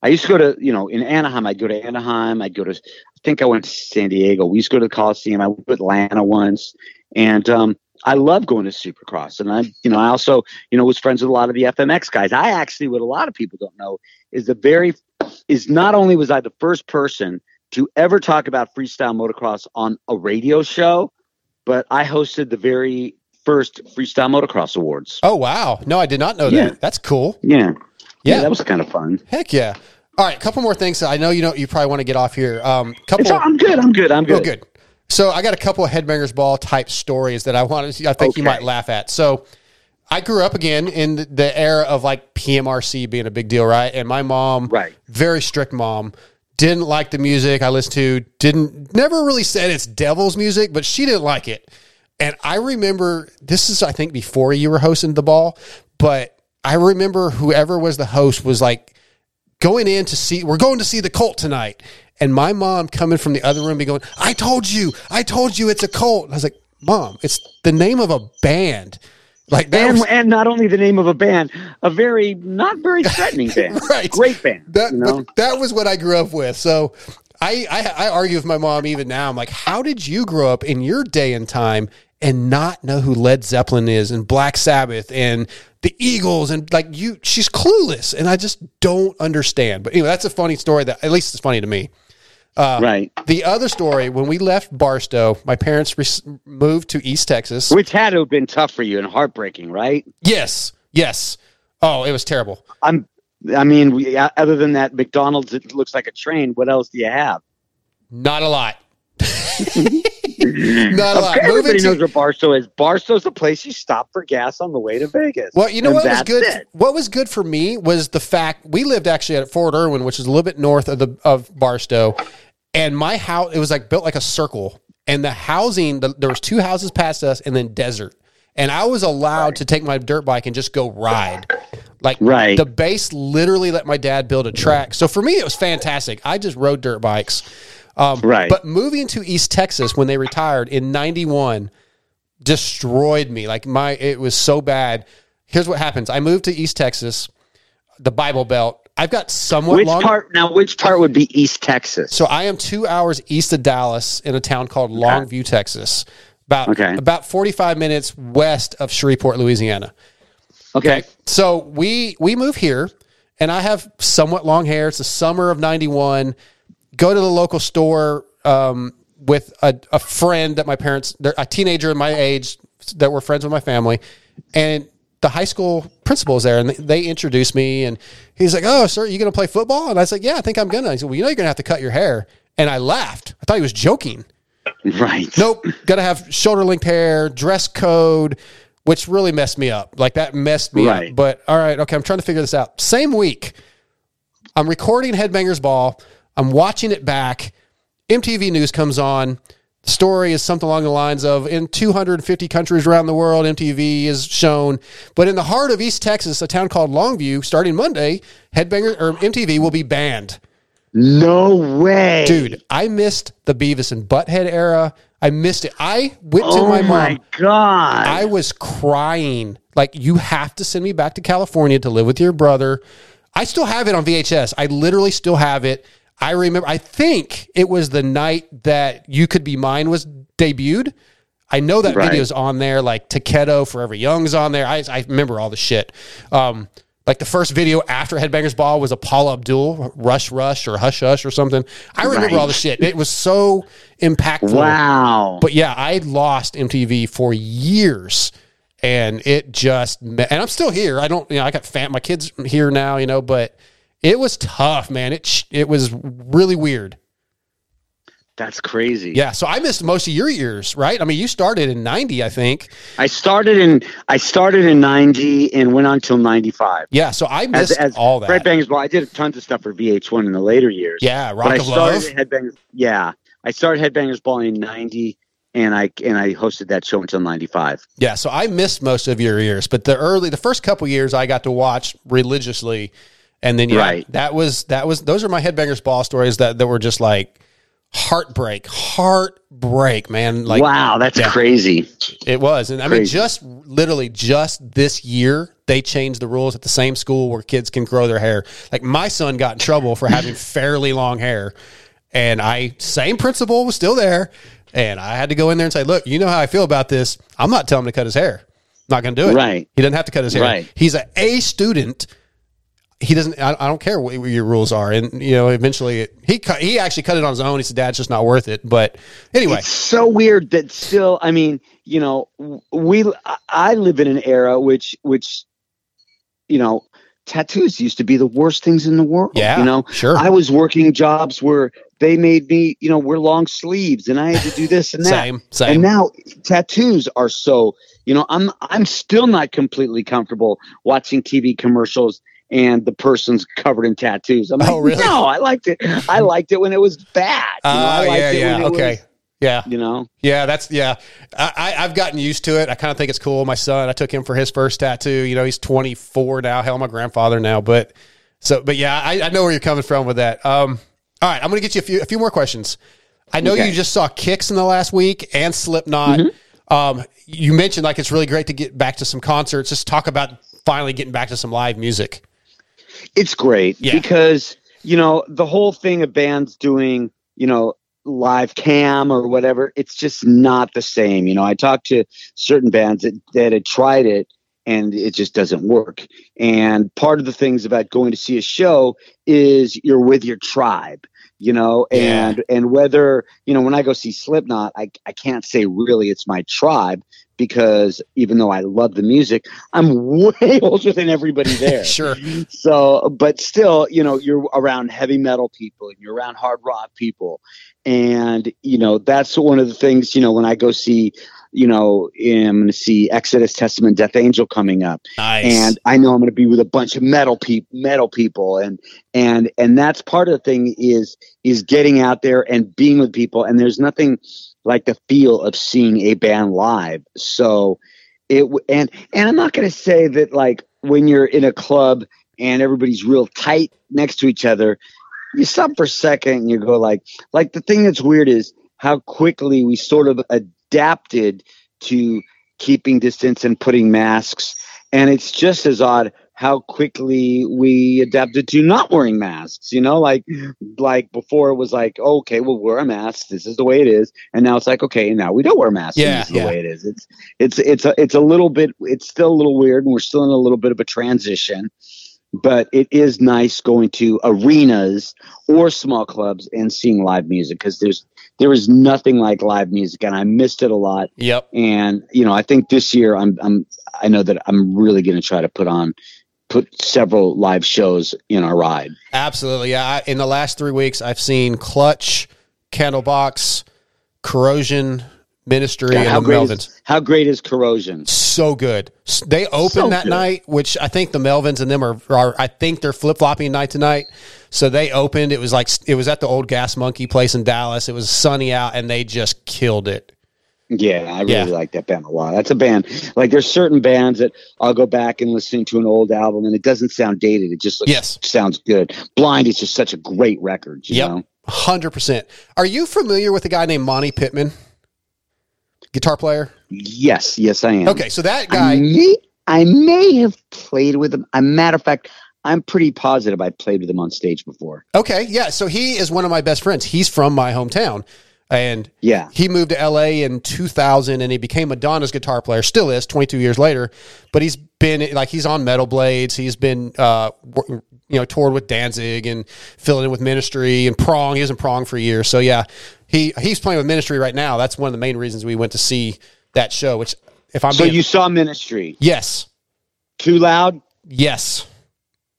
i used to go to you know in anaheim i'd go to anaheim i'd go to i think i went to san diego we used to go to the coliseum i went to atlanta once and um I love going to Supercross, and I, you know, I also, you know, was friends with a lot of the FMX guys. I actually, what a lot of people don't know, is the very, is not only was I the first person to ever talk about freestyle motocross on a radio show, but I hosted the very first freestyle motocross awards. Oh wow! No, I did not know Yeah. that. That's cool. Yeah. Yeah. that was kind of fun. Heck yeah! All right, a couple more things. I know you know you probably want to get off here. Um, couple. All, I'm good. I'm good. I'm good. Oh, good. So I got a couple of headbangers ball type stories that I wanted. To, I think you might laugh at. So I grew up again in the- the era of like PMRC being a big deal, right? And my mom, Right. very strict mom, didn't like the music I listened to. Didn't never really said it's devil's music, but she didn't like it. And I remember this is I think before you were hosting the ball, but I remember whoever was the host was like going in to see we're going to see the cult tonight and my mom coming from the other room be going i told you i told you it's a cult i was like mom it's the name of a band like that And, was, and not only the name of a band, a very not very threatening band, Right. Great band. that, you know? that was what i grew up with so I, I i argue with my mom even now i'm like how did you grow up in your day and time and not know who led zeppelin is and black sabbath and the eagles and like you she's clueless and i just don't understand but anyway that's a funny story that at least it's funny to me right. The other story, when we left Barstow, my parents re- moved to East Texas. Which had to have been tough for you and heartbreaking, right? Yes, yes. Oh, it was terrible. I'm. I mean, we, uh, other than that McDonald's, it looks like a train. What else do you have? Not a lot. Not a lot. Everybody Moving to- knows where Barstow is. Barstow's the place you stop for gas on the way to Vegas. Well, you know And what was good. it. What was good for me was the fact we lived actually at Fort Irwin, which is a little bit north of the of Barstow, and my house it was like built like a circle, and the housing the, there was two houses past us, and then desert, and I was allowed to take my dirt bike and just go ride. Like Right. the base literally let my dad build a track. So for me, it was fantastic. I just rode dirt bikes. Um, Right. But moving to East Texas when they retired in '91 destroyed me. Like my, it was so bad. Here's what happens: I moved to East Texas, the Bible Belt. I've got somewhat Which long. part now? Which part would be East Texas? So I am two hours east of Dallas in a town called Longview, Texas. About Okay. about 45 minutes west of Shreveport, Louisiana. Okay. So we we move here, and I have somewhat long hair. It's the summer of '91. Go to the local store. Um, with a, a friend that my parents, they're a teenager in my age that were friends with my family, and the high school principal is there, and they introduced me, and he's like, "Oh, sir, you going to play football?" And I said, "Yeah, I think I'm gonna." He said, "Well, you know, you're gonna have to cut your hair," and I laughed. I thought he was joking. Right. Nope. Got to have shoulder length hair, dress code, which really messed me up. Like that messed me Right. up. But all right, okay, I'm trying to figure this out. Same week, I'm recording Headbangers Ball. I'm watching it back. MTV News comes on. The story is something along the lines of in 250 countries around the world, MTV is shown. But in the heart of East Texas, a town called Longview, starting Monday, Headbanger or MTV will be banned. No way. Dude, I missed the Beavis and Butthead era. I missed it. I went to my mind. Oh my my, mom. god. I was crying. Like, you have to send me back to California to live with your brother. I still have it on VHS. I literally still have it. I remember, I think it was the night that You Could Be Mine was debuted. I know that Right. video's on there, like Takedo, Forever Young's on there. I, I remember all the shit. Um, like the first video after Headbangers Ball was a Paula Abdul, Rush Rush or Hush Hush or something. I remember Right. all the shit. It was so impactful. wow. But yeah, I lost MTV for years, and it just and I'm still here. I don't, you know, I got fam- my kids here now, you know, but it was tough, man. It sh- it was really weird. That's crazy. Yeah, so I missed most of your years, right? I mean, you started in '90, I think. I started in I started in ninety and went on till ninety five. Yeah, so I As, missed as all that. Fred Bangers Ball, I did tons of stuff for VH1 in the later years. yeah, but Rock I of started Love. Headbangers. Yeah, I started Headbangers Ball in ninety, and I and I hosted that show until ninety five. Yeah, so I missed most of your years, but the early, the first couple years, I got to watch religiously, and then yeah, Right. that was that was those are my headbangers ball stories that that were just like heartbreak, heartbreak, man. Like wow, that's yeah. crazy. it was, and I mean, just literally just this year they changed the rules at the same school where kids can grow their hair. Like my son got in trouble for having fairly long hair, and I same principal was still there, and I had to go in there and say, look, you know how I feel about this. I'm not telling him to cut his hair. Not going to do it. Right. He doesn't have to cut his hair. Right. He's a A student. He doesn't. I, I don't care what your rules are, and you know, eventually it, he cut. He actually cut it on his own. He said, "Dad, it's just not worth it." But anyway, It's so weird that still. I mean, you know, we. I live in an era which which, you know, tattoos used to be the worst things in the world. yeah, you know, sure, I was working jobs where they made me, you know, wear long sleeves, and I had to do this and that. same, same. And now tattoos are so, you know, I'm I'm still not completely comfortable watching TV commercials and the person's covered in tattoos. I'm like, Oh, really? no, I liked it. I liked it when it was bad. You know, Oh, yeah, it yeah, okay, was, yeah, you know, yeah. That's yeah. I, I I've gotten used to it. I kind of think it's cool. My son, I took him for his first tattoo. You know, he's 24 now. Hell, my grandfather now. But so, but yeah, I, I know where you're coming from with that. Um, all right, I'm going to get you a few a few more questions. I know Okay. you just saw Kix in the last week and Slipknot. Mm-hmm. Um, you mentioned like it's really great to get back to some concerts. Just talk about finally getting back to some live music. It's great Yeah. because you know the whole thing of bands doing you know live cam or whatever it's just not the same you know i talked to certain bands that, that had tried it and it just doesn't work and part of the things about going to see a show is you're with your tribe you know Yeah. and and whether you know when i go see slipknot i, I can't say really it's my tribe because even though i love the music i'm way older than everybody there Sure. so but still you know you're around heavy metal people and you're around hard rock people and you know that's one of the things you know when i go see you know i'm going to see exodus testament death angel coming up. Nice. and i know i'm going to be with a bunch of metal people metal people. And and and that's part of the thing is is getting out there and being with people. And there's nothing like the feel of seeing a band live. So it and and i'm not going to say that like when you're in a club and everybody's real tight next to each other you stop for a second and you go like like the thing that's weird is how quickly we sort of adapted to keeping distance and putting masks. And it's just as odd how quickly we adapted to not wearing masks you know like like before it was like okay we'll wear a mask. This is the way it is. And now it's like okay now we don't wear masks. Yeah, this is the way it is. It's it's it's a, it's a little bit it's still a little weird and we're still in a little bit of a transition but it is nice going to arenas or small clubs and seeing live music because there's there is nothing like live music, and I missed it a lot. Yep. And you know, I think this year I'm I'm I know that I'm really going to try to put on put several live shows in our ride. Absolutely. Yeah. I, in the last three weeks, I've seen Clutch, Candlebox, Corrosion, Ministry, how and the great Melvins. is how great is Corrosion? so good. They opened So that good. night, which I think the Melvins and them are, are I think they're flip flopping night to night. So they opened. It was like it was at the old Gas Monkey place in Dallas. It was sunny out, and they just killed it. Yeah, I really Yeah. like that band a lot. That's a band like there's certain bands that I'll go back and listen to an old album and it doesn't sound dated. It just looks, Yes. sounds good. Blind is just such a great record. You Yep, know? hundred percent. Are you familiar with a guy named Monte Pittman, guitar player? Yes, yes, I am. Okay, so that I guy. may, I may have played with him. A matter of fact, I'm pretty positive I played with him on stage before. Okay, yeah. So he is one of my best friends. He's from my hometown, and Yeah. he moved to LA in 2000 and he became Madonna's guitar player. Still is 22 years later, but he's been like he's on Metal Blades. He's been uh, you know toured with Danzig and filling in with Ministry and Prong. He was in Prong for years. So yeah, he he's playing with Ministry right now. That's one of the main reasons we went to see that show. Which if I'm So being, you saw Ministry. yes Too loud? yes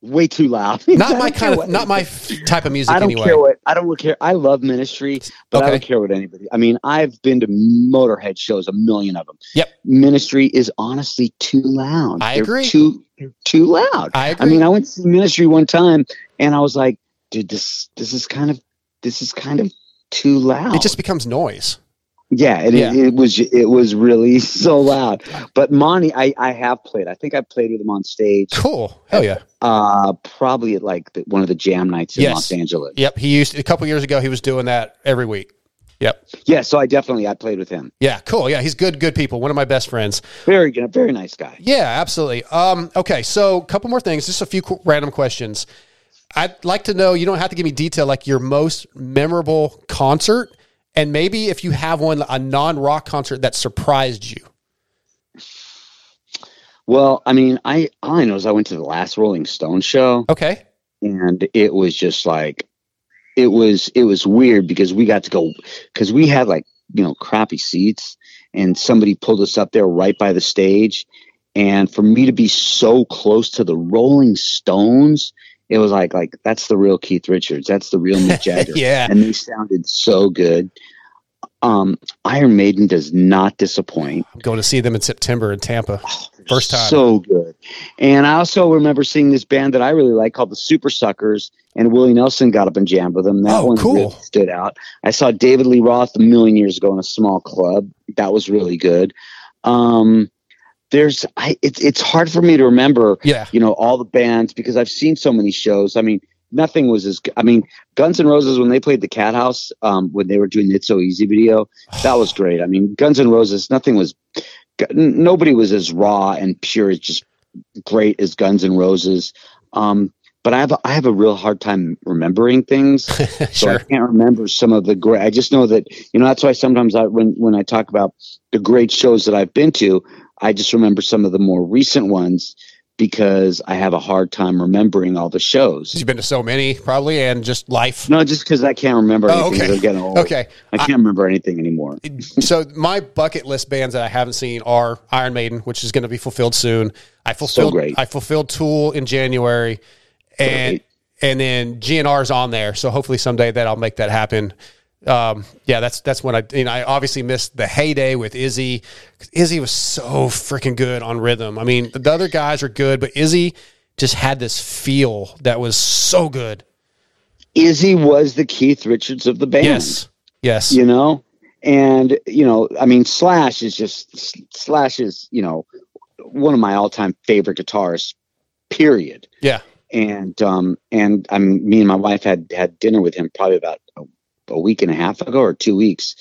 Way too loud. not my kind of what- not my type of music I don't anyway. care what I don't care. I love Ministry, but I don't care what anybody. I mean, I've been to Motorhead shows, a million of them. Yep. Ministry is honestly too loud. I They're agree. Too too loud. I agree. I mean, I went to see Ministry one time, and I was like, dude, this this is kind of this is kind of too loud. it just becomes noise. Yeah, it, Yeah. It, it was it was really so loud. But Monte, I I have played. I think I played with him on stage. Cool. Hell yeah. Uh, probably at like the, one of the jam nights in Yes. Los Angeles. Yep, he used a couple years ago. He was doing that every week. Yep. Yeah, so I definitely I played with him. Yeah. Cool. Yeah, he's good. Good people. One of my best friends. Very good, very nice guy. Yeah, absolutely. Um. Okay. So, a couple more things. Just a few qu- random questions. I'd like to know. You don't have to give me detail. Like your most memorable concert, and maybe if you have one, a non-rock concert that surprised you. Well, I mean, I all I know is I went to the last Rolling Stone show, Okay. and it was just like it was it was weird because we got to go because we had like you know crappy seats, and somebody pulled us up there right by the stage, and for me to be so close to the Rolling Stones. It was like like that's the real Keith Richards. That's the real Mick Jagger. Yeah. and they sounded so good. Um, Iron Maiden does not disappoint. I'm going to see them in September in Tampa. First time. So good. And I also remember seeing this band that I really like called the Supersuckers, and Willie Nelson got up and jammed with them. That Oh, one cool. really stood out. I saw David Lee Roth a million years ago in a small club. That was really good. Um, there's, I, it's it's hard for me to remember, Yeah. you know, all the bands because I've seen so many shows. I mean, nothing was as. i mean, Guns N' Roses when they played the Cathouse, um, when they were doing the It's So Easy video, that was great. I mean, Guns N' Roses, nothing was, nobody was as raw and pure as just great as Guns N' Roses. Um, but I have a, I have a real hard time remembering things, so I can't remember some of the great. I just know that you know that's why sometimes I when when I talk about the great shows that I've been to, I just remember some of the more recent ones because I have a hard time remembering all the shows. You've been to so many, probably, and just life. No, just because I can't remember Oh, anything. okay. I'm getting old. Okay. I can't remember anything anymore. so my bucket list bands that I haven't seen are Iron Maiden, which is going to be fulfilled soon. I fulfilled So great. I fulfilled Tool in January, and Great. and then GNR is on there. So hopefully someday that I'll make that happen. Um, yeah, that's that's when I you know I obviously missed the heyday with Izzy. Izzy was so freaking good on rhythm. I mean, the other guys are good, but Izzy just had this feel that was so good. Izzy was the Keith Richards of the band. Yes, yes, you know and you know i mean slash is just slash is you know one of my all-time favorite guitarists period yeah. and um and i mean me and my wife had had dinner with him probably about a, week and a half ago or two weeks.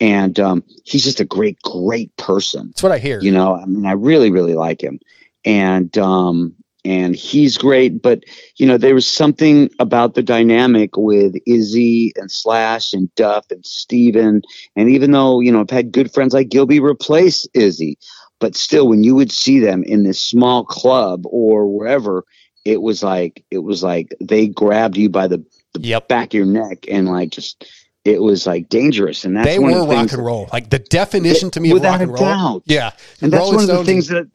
And um he's just a great great person. That's what I hear. you know i mean i really really like him. And um and he's great but you know there was something about the dynamic with izzy and slash and duff and steven. And even though you know i've had good friends like gilby replace izzy but still when you would see them in this small club or wherever it was like it was like they grabbed you by the yep. back of your neck and like just it was like dangerous, and that's they one were of the rock and roll. Like the definition to me of rock a and roll. doubt. Yeah, and that's Rolling one of the things that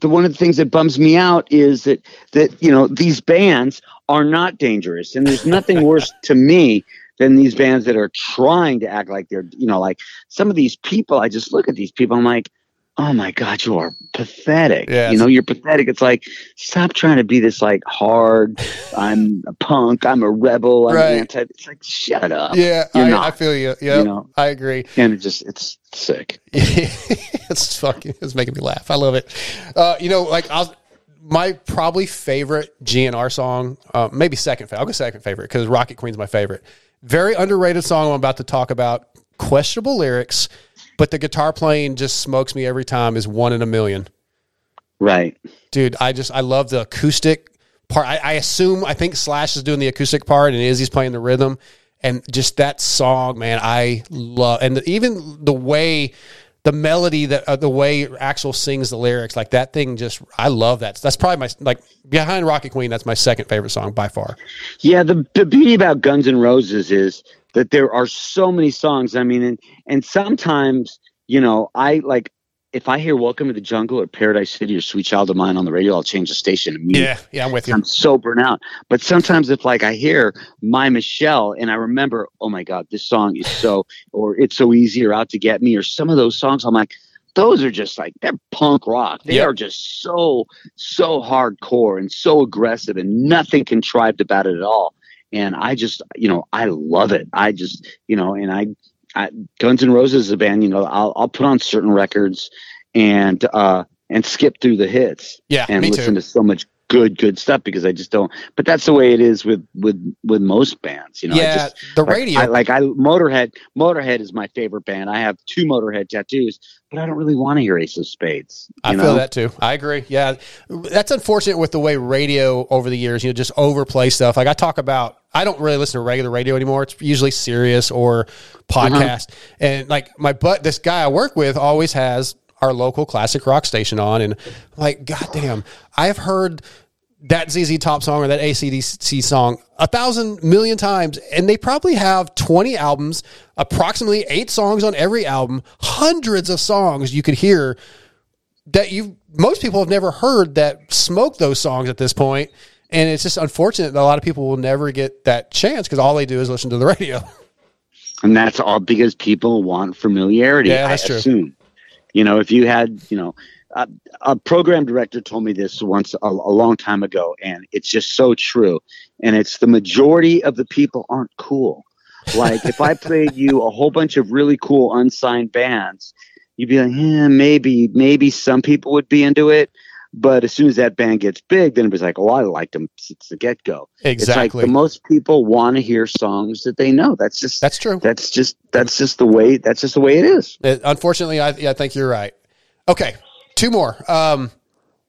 the one of the things that bums me out is that that you know these bands are not dangerous and there's nothing worse to me than these bands that are trying to act like they're you know like some of these people i just look at these people i'm like oh my god you are pathetic Yeah, you know you're pathetic it's like stop trying to be this like hard i'm a punk i'm a rebel i'm Right. anti it's like shut up Yeah, I. I feel you. Yeah, you know I agree. and it just it's sick it's fucking it's making me laugh. I love it. Uh, you know, like I'll my probably favorite GNR song, uh, maybe second favorite. I'll go second favorite because Rocket Queen's my favorite. Very underrated song I'm about to talk about. Questionable lyrics, but the guitar playing just smokes me every time. Is one in a million, right dude. I just I love the acoustic part. I, I assume I think Slash is doing the acoustic part and Izzy's playing the rhythm, and just that song, man, I love. And the, even the way the melody that uh, the way Axl sings the lyrics, like that thing, just I love that. That's probably my like behind Rocket Queen. That's my second favorite song by far. Yeah, the the beauty about Guns N' Roses is that there are so many songs. I mean, and and sometimes you know, I like if I hear "Welcome to the Jungle" or "Paradise City" or "Sweet Child of Mine" on the radio, I'll change the station immediately. Yeah, yeah, I'm with you. I'm so burnt out. But sometimes if like I hear My Michelle and I remember, oh my God, this song is so or it's so easy or out to get me or some of those songs, I'm like, those are just like they're punk rock. They Yep. are just so, so hardcore and so aggressive and nothing contrived about it at all. And I just, you know, I love it. I just, you know, and I, I Guns N' Roses is a band, you know, I'll I'll put on certain records and uh and skip through the hits Yeah, and listen too. to so much good good stuff because I just don't. But that's the way it is with with with most bands, you know. Yeah, just, the radio. I, like I Motorhead. Motorhead is my favorite band. I have two Motorhead tattoos, but I don't really want to hear Ace of Spades. You I know? feel that too. I agree. Yeah, that's unfortunate with the way radio over the years, you know, just overplay stuff. Like I talk about, I don't really listen to regular radio anymore. It's usually Sirius or uh-huh. podcast, and like my butt, this guy I work with always has our local classic rock station on, and like, goddamn, I've heard that ZZ Top song or that ACDC song a thousand million times, and they probably have 20 albums, approximately eight songs on every album, hundreds of songs you could hear that you most people have never heard that smoke those songs at this point and it's just unfortunate that a lot of people will never get that chance because all they do is listen to the radio and that's all because people want familiarity. Yeah, that's I true. Assume. You know, if you had, you know, a, a program director told me this once a, a long time ago, and it's just so true. And it's the majority of the people aren't cool. Like if I played you a whole bunch of really cool unsigned bands, you'd be like, yeah, maybe, maybe some people would be into it. But as soon as that band gets big, then it was like, oh, I liked them since the get go. Exactly. It's like the most people want to hear songs that they know. That's just that's true that's just that's just the way that's just the way it is. It- unfortunately I, yeah, I think you're right okay two more um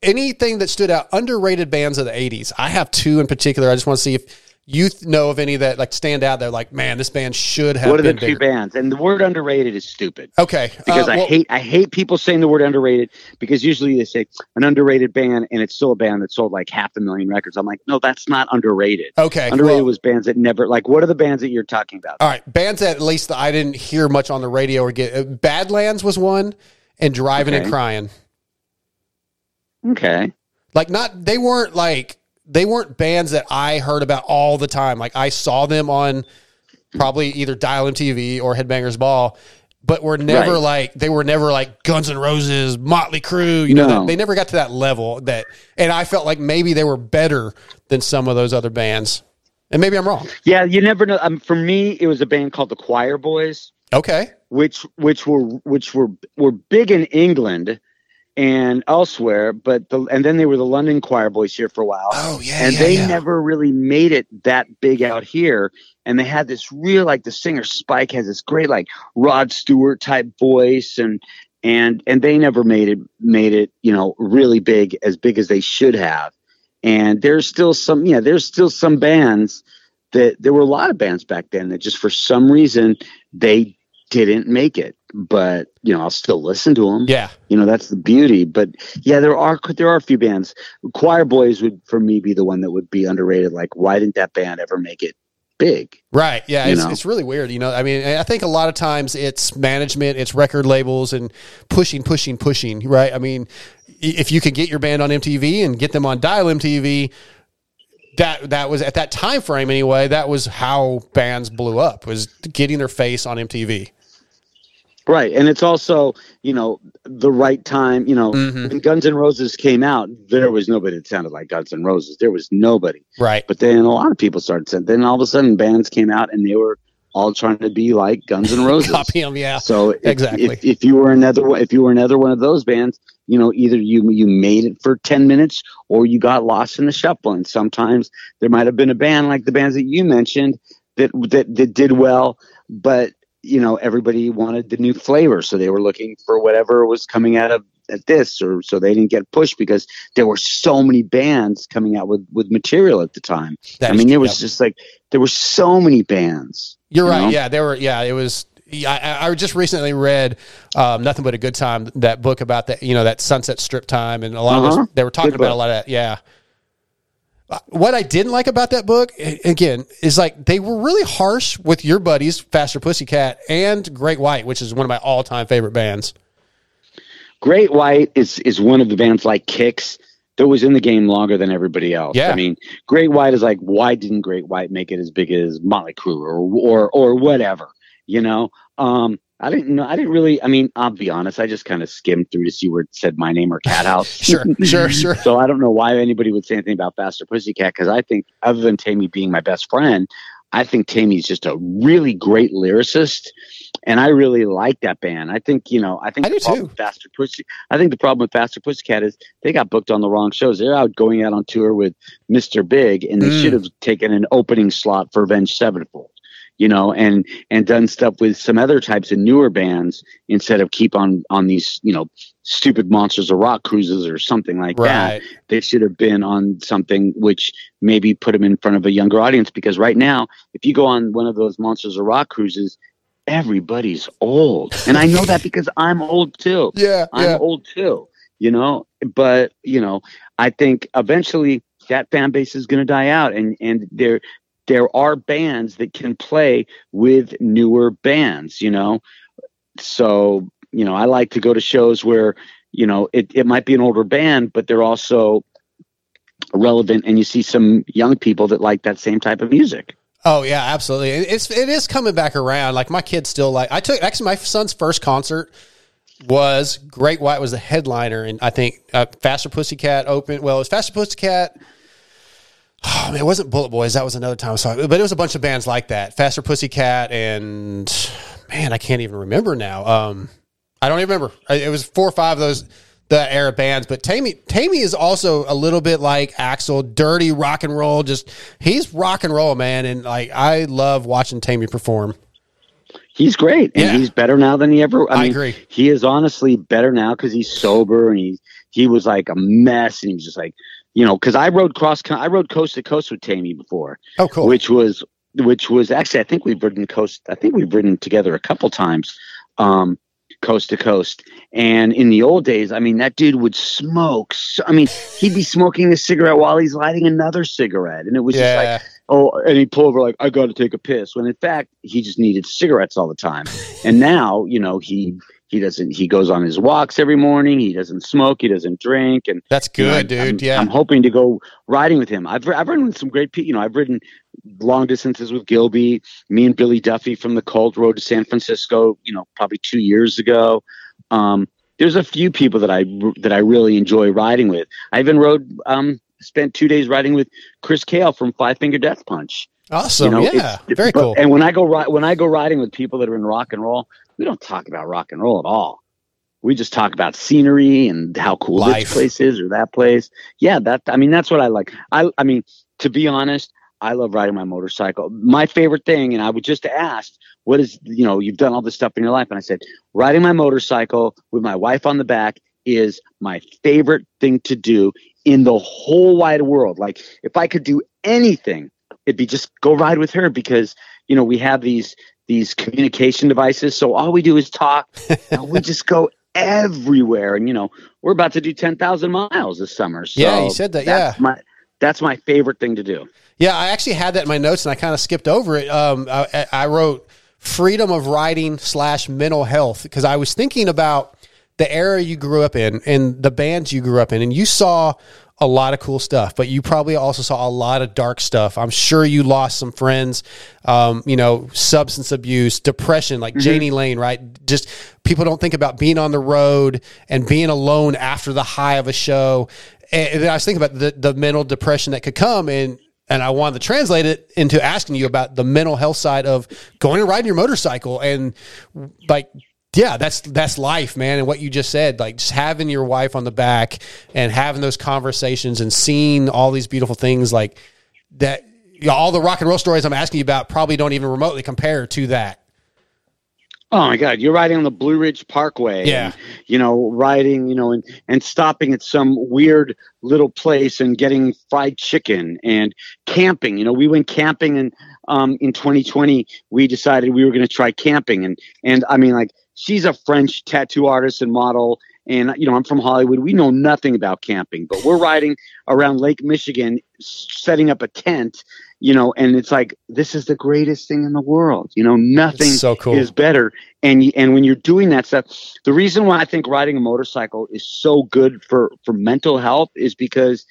anything that stood out underrated bands of the 80s i have two in particular i just want to see if you th- know of any that like stand out They're like man this band should have what are the two bigger bands? And the word underrated is stupid okay because uh, I hate I hate people saying the word underrated because usually they say an underrated band and it's still a band that sold like half a million records. I'm like, no, that's not underrated. okay Underrated well- was bands that never like. What are the bands that you're talking about? All right, bands that at least I didn't hear much on the radio or get. Uh, Badlands was one, and Driving and Crying. Okay, Like not, they weren't like they weren't bands that I heard about all the time. Like I saw them on probably either Dial MTV or Headbangers Ball, but were never Right. like they were never like Guns N' Roses, Motley Crue. You know, No. that, they never got to that level. That, and I felt like maybe they were better than some of those other bands. And maybe I'm wrong. yeah, you never know. Um, for me, it was a band called the Choir Boys. Okay, which which were which were were big in England and elsewhere, but the and then they were the London Choir Boys here for a while. Oh yeah, and yeah, they yeah. never really made it that big out here. And they had this real like the singer Spike has this great like Rod Stewart type voice and and and they never made it made it, you know, really big as big as they should have. And there's still some yeah, there's still some bands that there were a lot of bands back then that just for some reason they didn't make it. But you know, I'll still listen to them. yeah. You know, that's the beauty. But yeah, there are there are a few bands. Choir Boys would for me be the one that would be underrated. Like, why didn't that band ever make it big. Right. Yeah. It's, know? it's really weird. You know, I mean, I think a lot of times it's management, it's record labels and pushing, pushing, pushing. Right. I mean, if you could get your band on MTV and get them on Dial MTV, that that was at that time frame anyway. That was how bands blew up was getting their face on MTV. Right. And it's also, you know, the right time. You know, Mhm. when Guns N' Roses came out, there was nobody that sounded like Guns N' Roses. There was nobody. Right. But then a lot of people started saying, then all of a sudden bands came out and they were all trying to be like Guns N' Roses. Copy them. Yeah. So if, Exactly. if, if you were another if you were another one of those bands, you know, either you you made it for ten minutes or you got lost in the shuffle. And sometimes there might have been a band like the bands that you mentioned that that, that did well, but you know everybody wanted the new flavor, so they were looking for whatever was coming out of at this, or so they didn't get pushed because there were so many bands coming out with with material at the time. That I mean, there was just like there were so many bands. You're you right. know? Yeah, there were. Yeah, it was. I, I just recently read um, "Nothing But a Good Time," that book about that. You know, that Sunset Strip time, and a lot Uh-huh. those, they were talking Good about a lot of that. Yeah. Uh, What I didn't like about that book, again, is like they were really harsh with your buddies, Faster Pussycat and Great White, which is one of my all-time favorite bands. Great White is is one of the bands like Kix that was in the game longer than everybody else. Yeah. I mean, Great White is like, why didn't Great White make it as big as Motley Crue or or or whatever? You know, um, I didn't know. I didn't really. I mean, I'll be honest. I just kind of skimmed through to see where it said my name or Cathouse. Sure, sure, sure. So I don't know why anybody would say anything about Faster Pussycat because I think, other than Taime being my best friend, I think Taime's just a really great lyricist, and I really like that band. I think you know, I think I the do problem too. with Faster Pussy. I think the problem with Faster Pussycat is they got booked on the wrong shows. They're out going out on tour with Mr. Big, and they Mm. should have taken an opening slot for Avenged Sevenfold. You know, and and done stuff with some other types of newer bands instead of keep on on these you know stupid monsters of rock cruises or something like that they should have been on something which maybe put them in front of a younger audience because right now if you go on one of those monsters of rock cruises everybody's old and i know that because i'm old too Yeah. i'm Yeah. old too you know but you know i think eventually that fan base is going to die out and and there there are bands that can play with newer bands you know so you know i like to go to shows where you know it, it might be an older band but they're also relevant and you see some young people that like that same type of music Oh yeah, absolutely. It's it is coming back around. Like my kids still like. I took actually my son's first concert was Great White was the headliner, and I think uh, Faster Pussycat opened. Well, it was Faster Pussycat. Oh, man, it wasn't Bullet Boys. That was another time. So, but it was a bunch of bands like that. Faster Pussycat and man, I can't even remember now. Um, I don't even remember. It was four or five of those that era bands. But Taime, Taime is also a little bit like Axl, dirty rock and roll. Just he's rock and roll, man. And like I love watching Taime perform. he's great and Yeah. he's better now than he ever i, I mean agree. he is honestly better now because he's sober and he he was like a mess and he was just like you know because i rode cross i rode coast to coast with Taime before Oh, cool. which was which was actually I think we've ridden coast I think we've ridden together a couple times um coast to coast. And in the old days I mean that dude would smoke so, I mean he'd be smoking a cigarette while he's lighting another cigarette. And it was just like oh and he'd pull over like I got to take a piss. When in fact he just needed cigarettes all the time. And now you know he he doesn't he goes on his walks every morning he doesn't smoke he doesn't drink and that's you know, good, I'm- dude. I'm, yeah, I'm hoping to go riding with him. I've I've ridden with some great people. You know, I've ridden long distances with Gilby. Me and Billy Duffy from the Cult rode to San Francisco. You know, probably two years ago. Um, there's a few people that I that I really enjoy riding with. I even rode um, spent two days riding with Chris Kael from Five Finger Death Punch. awesome. You know, yeah, very but- cool. And when I go ri- when I go riding with people that are in rock and roll, we don't talk about rock and roll at all. We just talk about scenery and how cool Life. this place is or that place. Yeah, that I mean that's what I like. I I mean to be honest, I love riding my motorcycle. My favorite thing, and I would just ask, what is you know you've done all this stuff in your life, and I said riding my motorcycle with my wife on the back is my favorite thing to do in the whole wide world. Like if I could do anything, it'd be just go ride with her because you know we have these these communication devices. So all we do is talk. and we just go everywhere, and you know we're about to do ten thousand miles this summer. So Yeah, you said that, That's yeah. my that's my favorite thing to do. Yeah, I actually had that in my notes and I kind of skipped over it. Um, I, I wrote freedom of riding slash mental health because I was thinking about the era you grew up in and the bands you grew up in, and you saw a lot of cool stuff, but you probably also saw a lot of dark stuff. I'm sure you lost some friends, um, you know, substance abuse, depression, like mm-hmm. Jani Lane, right? Just people don't think about being on the road and being alone after the high of a show. And I was thinking about the, the mental depression that could come. And and I wanted to translate it into asking you about the mental health side of going and riding your motorcycle and like yeah, that's that's life, man. And what you just said, like just having your wife on the back and having those conversations and seeing all these beautiful things like that you know, all the rock and roll stories I'm asking you about probably don't even remotely compare to that. Oh my God, you're riding on the Blue Ridge Parkway. Yeah. And, you know, riding, you know, and, and stopping at some weird little place and getting fried chicken and camping. You know, we went camping and um, in 2020, we decided we were going to try camping. And, and I mean, like, she's a French tattoo artist and model. And, you know, I'm from Hollywood. We know nothing about camping, but we're riding around Lake Michigan, setting up a tent you know, and it's like this is the greatest thing in the world. You know, nothing so cool. is better. And and when you're doing that stuff, the reason why I think riding a motorcycle is so good for for mental health is because,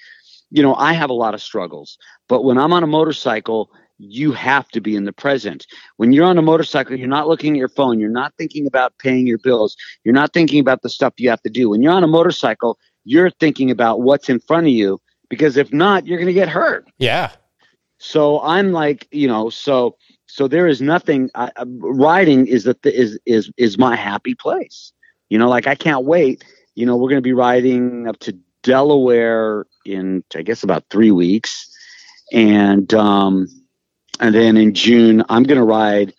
you know, I have a lot of struggles, but when I'm on a motorcycle, you have to be in the present. When you're on a motorcycle, you're not looking at your phone. You're not thinking about paying your bills. You're not thinking about the stuff you have to do. When you're on a motorcycle, you're thinking about what's in front of you because if not, you're going to get hurt. Yeah. So I'm like, you know, so so there is nothing. I, riding is the is is is my happy place. You know, like I can't wait. You know, we're going to be riding up to Delaware in I guess about three weeks, and um, and then in June I'm going to ride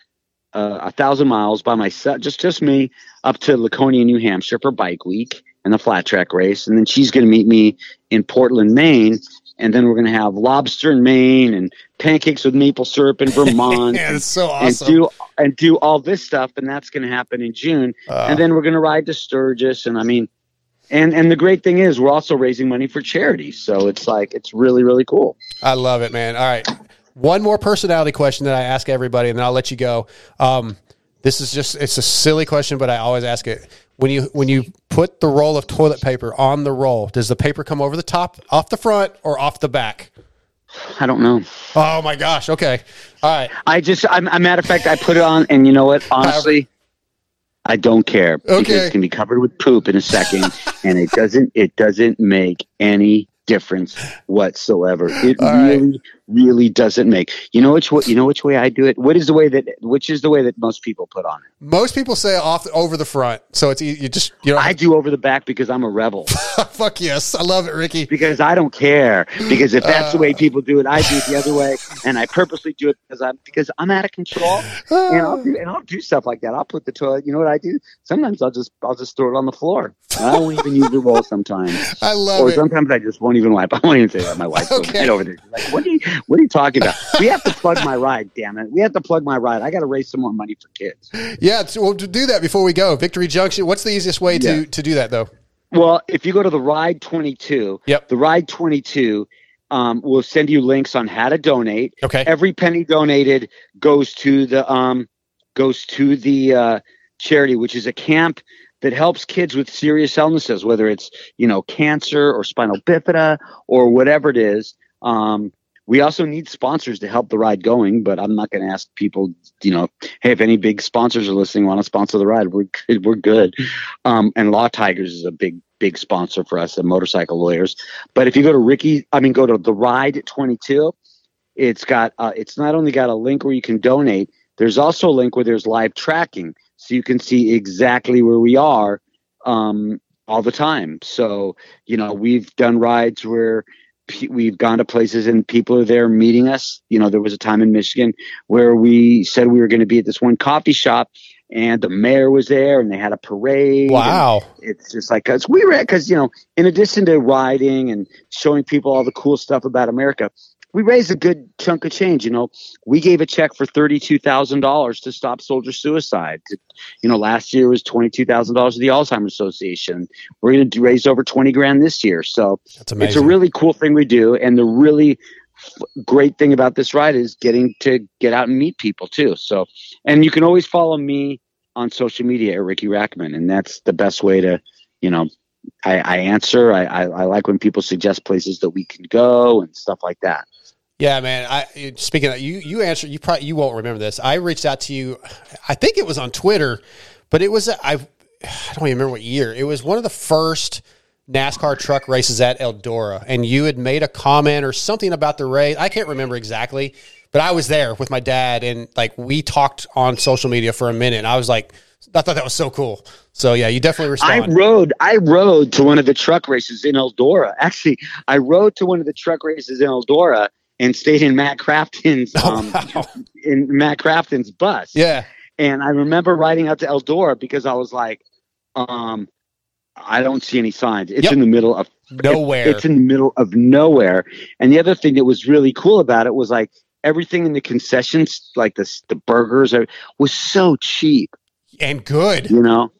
uh, a thousand miles by myself, just just me, up to Laconia, New Hampshire for Bike Week and the flat track race, and then she's going to meet me in Portland, Maine, and then we're going to have lobster in Maine and pancakes with maple syrup in Vermont. yeah, it's so awesome. And do and do all this stuff, and that's going to happen in June. Uh, and then we're going to ride to Sturgis, and I mean, and and the great thing is we're also raising money for charity, so it's like it's really really cool. I love it, man. All right, one more personality question that I ask everybody, and then I'll let you go. Um, this is just it's a silly question, but I always ask it when you when you put the roll of toilet paper on the roll, does the paper come over the top, off the front, or off the back? I don't know. Oh my gosh. Okay. All right. I just, I'm, a matter of fact, I put it on, and you know what? Honestly, I don't care okay. because it can be covered with poop in a second, and it doesn't. It doesn't make any difference whatsoever. It All really, right really doesn't make. You know which way, you know which way I do it. What is the way that which is the way that most people put on it? Most people say off the, over the front, so it's you just you know. I do over the back because I'm a rebel. Fuck yes, I love it, Ricky. Because I don't care. Because if that's uh, the way uh. people do it, I do it the other way, and I purposely do it because I'm because I'm out of control, uh, and I'll do and I'll do stuff like that. I'll put the toilet. You know what I do? Sometimes I'll just I'll just throw it on the floor. I won't even use the roll sometimes. I love or it. Or sometimes I just won't even wipe. I won't even say that. My wife okay. right over there. Like, what do you what are you talking about? We have to plug my ride, damn it. We have to plug my ride. I got to raise some more money for kids. Yeah, well, to do that before we go, Victory Junction, what's the easiest way to, yeah. to do that, though? Well, if you go to the Ride 22, yep. the Ride 22 um, will send you links on how to donate. Okay. Every penny donated goes to the um, goes to the uh, charity, which is a camp that helps kids with serious illnesses, whether it's you know cancer or spinal bifida or whatever it is. Um, we also need sponsors to help the ride going, but I'm not going to ask people, you know, hey, if any big sponsors are listening, want to sponsor the ride, we're good, we're good. Um, and Law Tigers is a big, big sponsor for us, the motorcycle lawyers. But if you go to Ricky, I mean, go to the Ride 22. It's got, uh, it's not only got a link where you can donate. There's also a link where there's live tracking, so you can see exactly where we are um, all the time. So you know, we've done rides where we've gone to places and people are there meeting us. You know, there was a time in Michigan where we said we were going to be at this one coffee shop and the mayor was there and they had a parade. Wow. It's just like, cause we were, cause, you know, in addition to riding and showing people all the cool stuff about America, we raised a good chunk of change. You know, we gave a check for thirty-two thousand dollars to stop soldier suicide. You know, last year was twenty-two thousand dollars to the Alzheimer's Association. We're going to raise over twenty grand this year. So it's a really cool thing we do, and the really f- great thing about this ride is getting to get out and meet people too. So, and you can always follow me on social media at Ricky Rachtman, and that's the best way to, you know, I, I answer. I, I, I like when people suggest places that we can go and stuff like that. Yeah, man. I speaking of you, you answered. You probably you won't remember this. I reached out to you. I think it was on Twitter, but it was I. I don't even remember what year. It was one of the first NASCAR truck races at Eldora, and you had made a comment or something about the race. I can't remember exactly, but I was there with my dad, and like we talked on social media for a minute. And I was like, I thought that was so cool. So yeah, you definitely I rode I rode to one of the truck races in Eldora. Actually, I rode to one of the truck races in Eldora and stayed in Matt Crafton's um, Oh, wow. in Matt Crafton's bus. Yeah, And I remember riding out to Eldora because I was like, um, I don't see any signs. It's Yep. in the middle of nowhere. It's in the middle of nowhere. And the other thing that was really cool about it was like everything in the concessions, like the the burgers, was so cheap. and good. You know,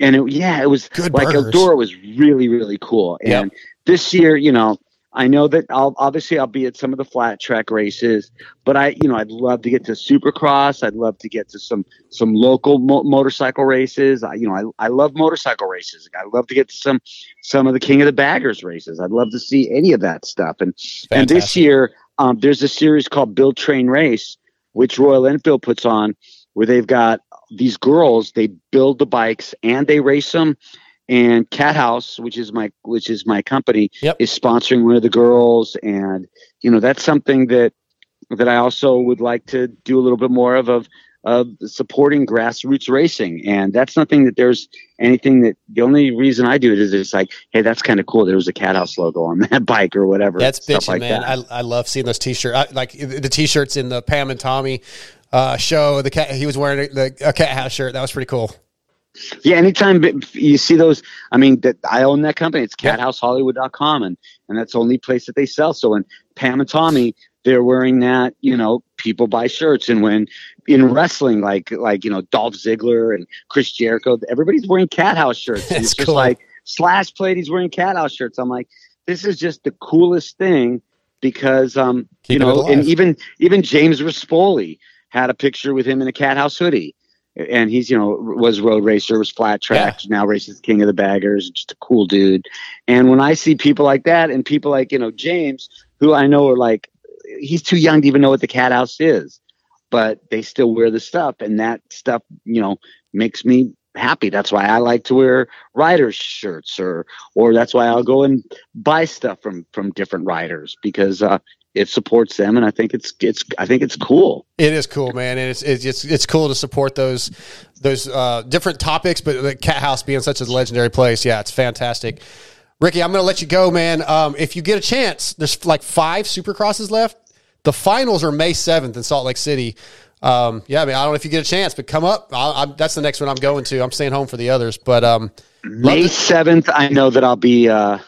and it, yeah, it was Good like burgers. Eldora was really really cool. Yep. And this year, you know. I know that I'll obviously I'll be at some of the flat track races, but I you know I'd love to get to Supercross. I'd love to get to some some local mo- motorcycle races. I you know I, I love motorcycle races. I love to get to some some of the King of the Baggers races. I'd love to see any of that stuff. And and this year um, there's a series called Build Train Race, which Royal Enfield puts on, where they've got these girls. They build the bikes and they race them. And Cathouse, which is my which is my company, Yep. is sponsoring one of the girls, and you know that's something that that I also would like to do a little bit more of of of supporting grassroots racing, and that's nothing that there's anything that the only reason I do it is it's like, hey, that's kind of cool. There was a Cathouse logo on that bike or whatever. That's bitching, like man. that. I, I love seeing those t-shirts. Like the t-shirts in the Pam and Tommy uh, show. The cat he was wearing the a cat house shirt. That was pretty cool. Yeah, anytime you see those, I mean, that I own that company. It's cathousehollywood.com, and and that's the only place that they sell. So when Pam and Tommy, they're wearing that, you know, people buy shirts, and when in wrestling, like like you know, Dolph Ziggler and Chris Jericho, everybody's wearing Cathouse shirts. That's it's just cool. like Slash played, he's wearing Cathouse shirts. I'm like, this is just the coolest thing because um, you know, and even even James Rispoli had a picture with him in a Cathouse hoodie and he's you know was road racer, was flat track, now races King of the Baggers, just a cool dude. And when I see people like that, and people like you know James, who I know are like, he's too young to even know what the cat house is, but they still wear the stuff, and that stuff you know makes me happy. That's why I like to wear riders shirts, or or that's why I'll go and buy stuff from from different riders because uh, it supports them, and I think it's it's I think it's cool. It is cool, man, and it's it's it's, it's cool to support those those uh, different topics. But the cat house being such a legendary place, yeah, it's fantastic. Ricky, I'm going to let you go, man. Um, if you get a chance, there's like five supercrosses left. The finals are May 7th in Salt Lake City. Um, yeah, I mean, I don't know if you get a chance, but come up. I'll, I'm, that's the next one I'm going to. I'm staying home for the others, but um, May seventh, I know that I'll be uh,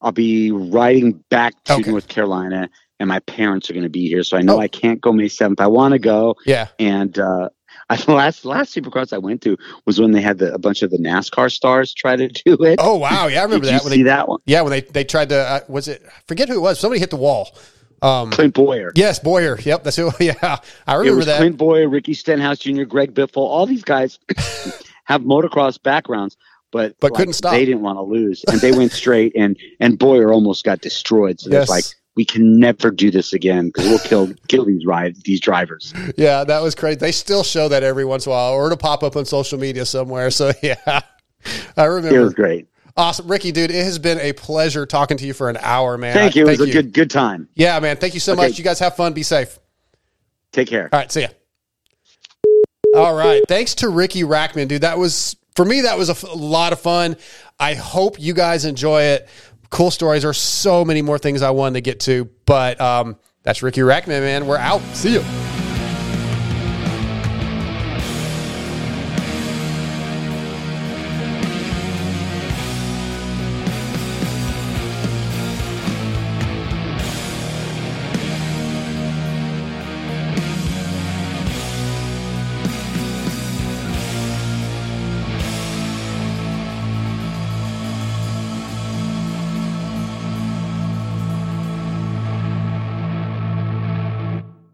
I'll be riding back to Okay. North Carolina, and my parents are going to be here, so I know Oh. I can't go May seventh. I want to go, yeah, and uh, I, the last last Supercross I went to was when they had the, a bunch of the NASCAR stars try to do it. Oh wow, yeah, I remember Did that you when see they that one? yeah when they they tried to uh, was it forget who it was somebody hit the wall. Um, Clint Bowyer. yes, Bowyer. Yep, that's who. Yeah, I it remember was that. Clint Bowyer, Ricky Stenhouse Jr., Greg Biffle. All these guys have motocross backgrounds, but But like, couldn't stop. They didn't want to lose, and they went straight. And and Bowyer almost got destroyed. So Yes. it's like we can never do this again because we'll kill kill these ride these drivers. Yeah, that was crazy. They still show that every once in a while, or to pop up on social media somewhere. So yeah, I remember. It was great. Awesome, Ricky, dude. It has been a pleasure talking to you for an hour, man. Thank you. It was a good good time. Yeah, man. Thank you so Okay. much. You guys have fun. Be safe. Take care. All right, see ya. All right, thanks to Ricky Rachtman, dude. That was for me. That was a f- lot of fun. I hope you guys enjoy it. Cool stories. There's so many more things I wanted to get to, but um, that's Ricky Rachtman, man. We're out. See you.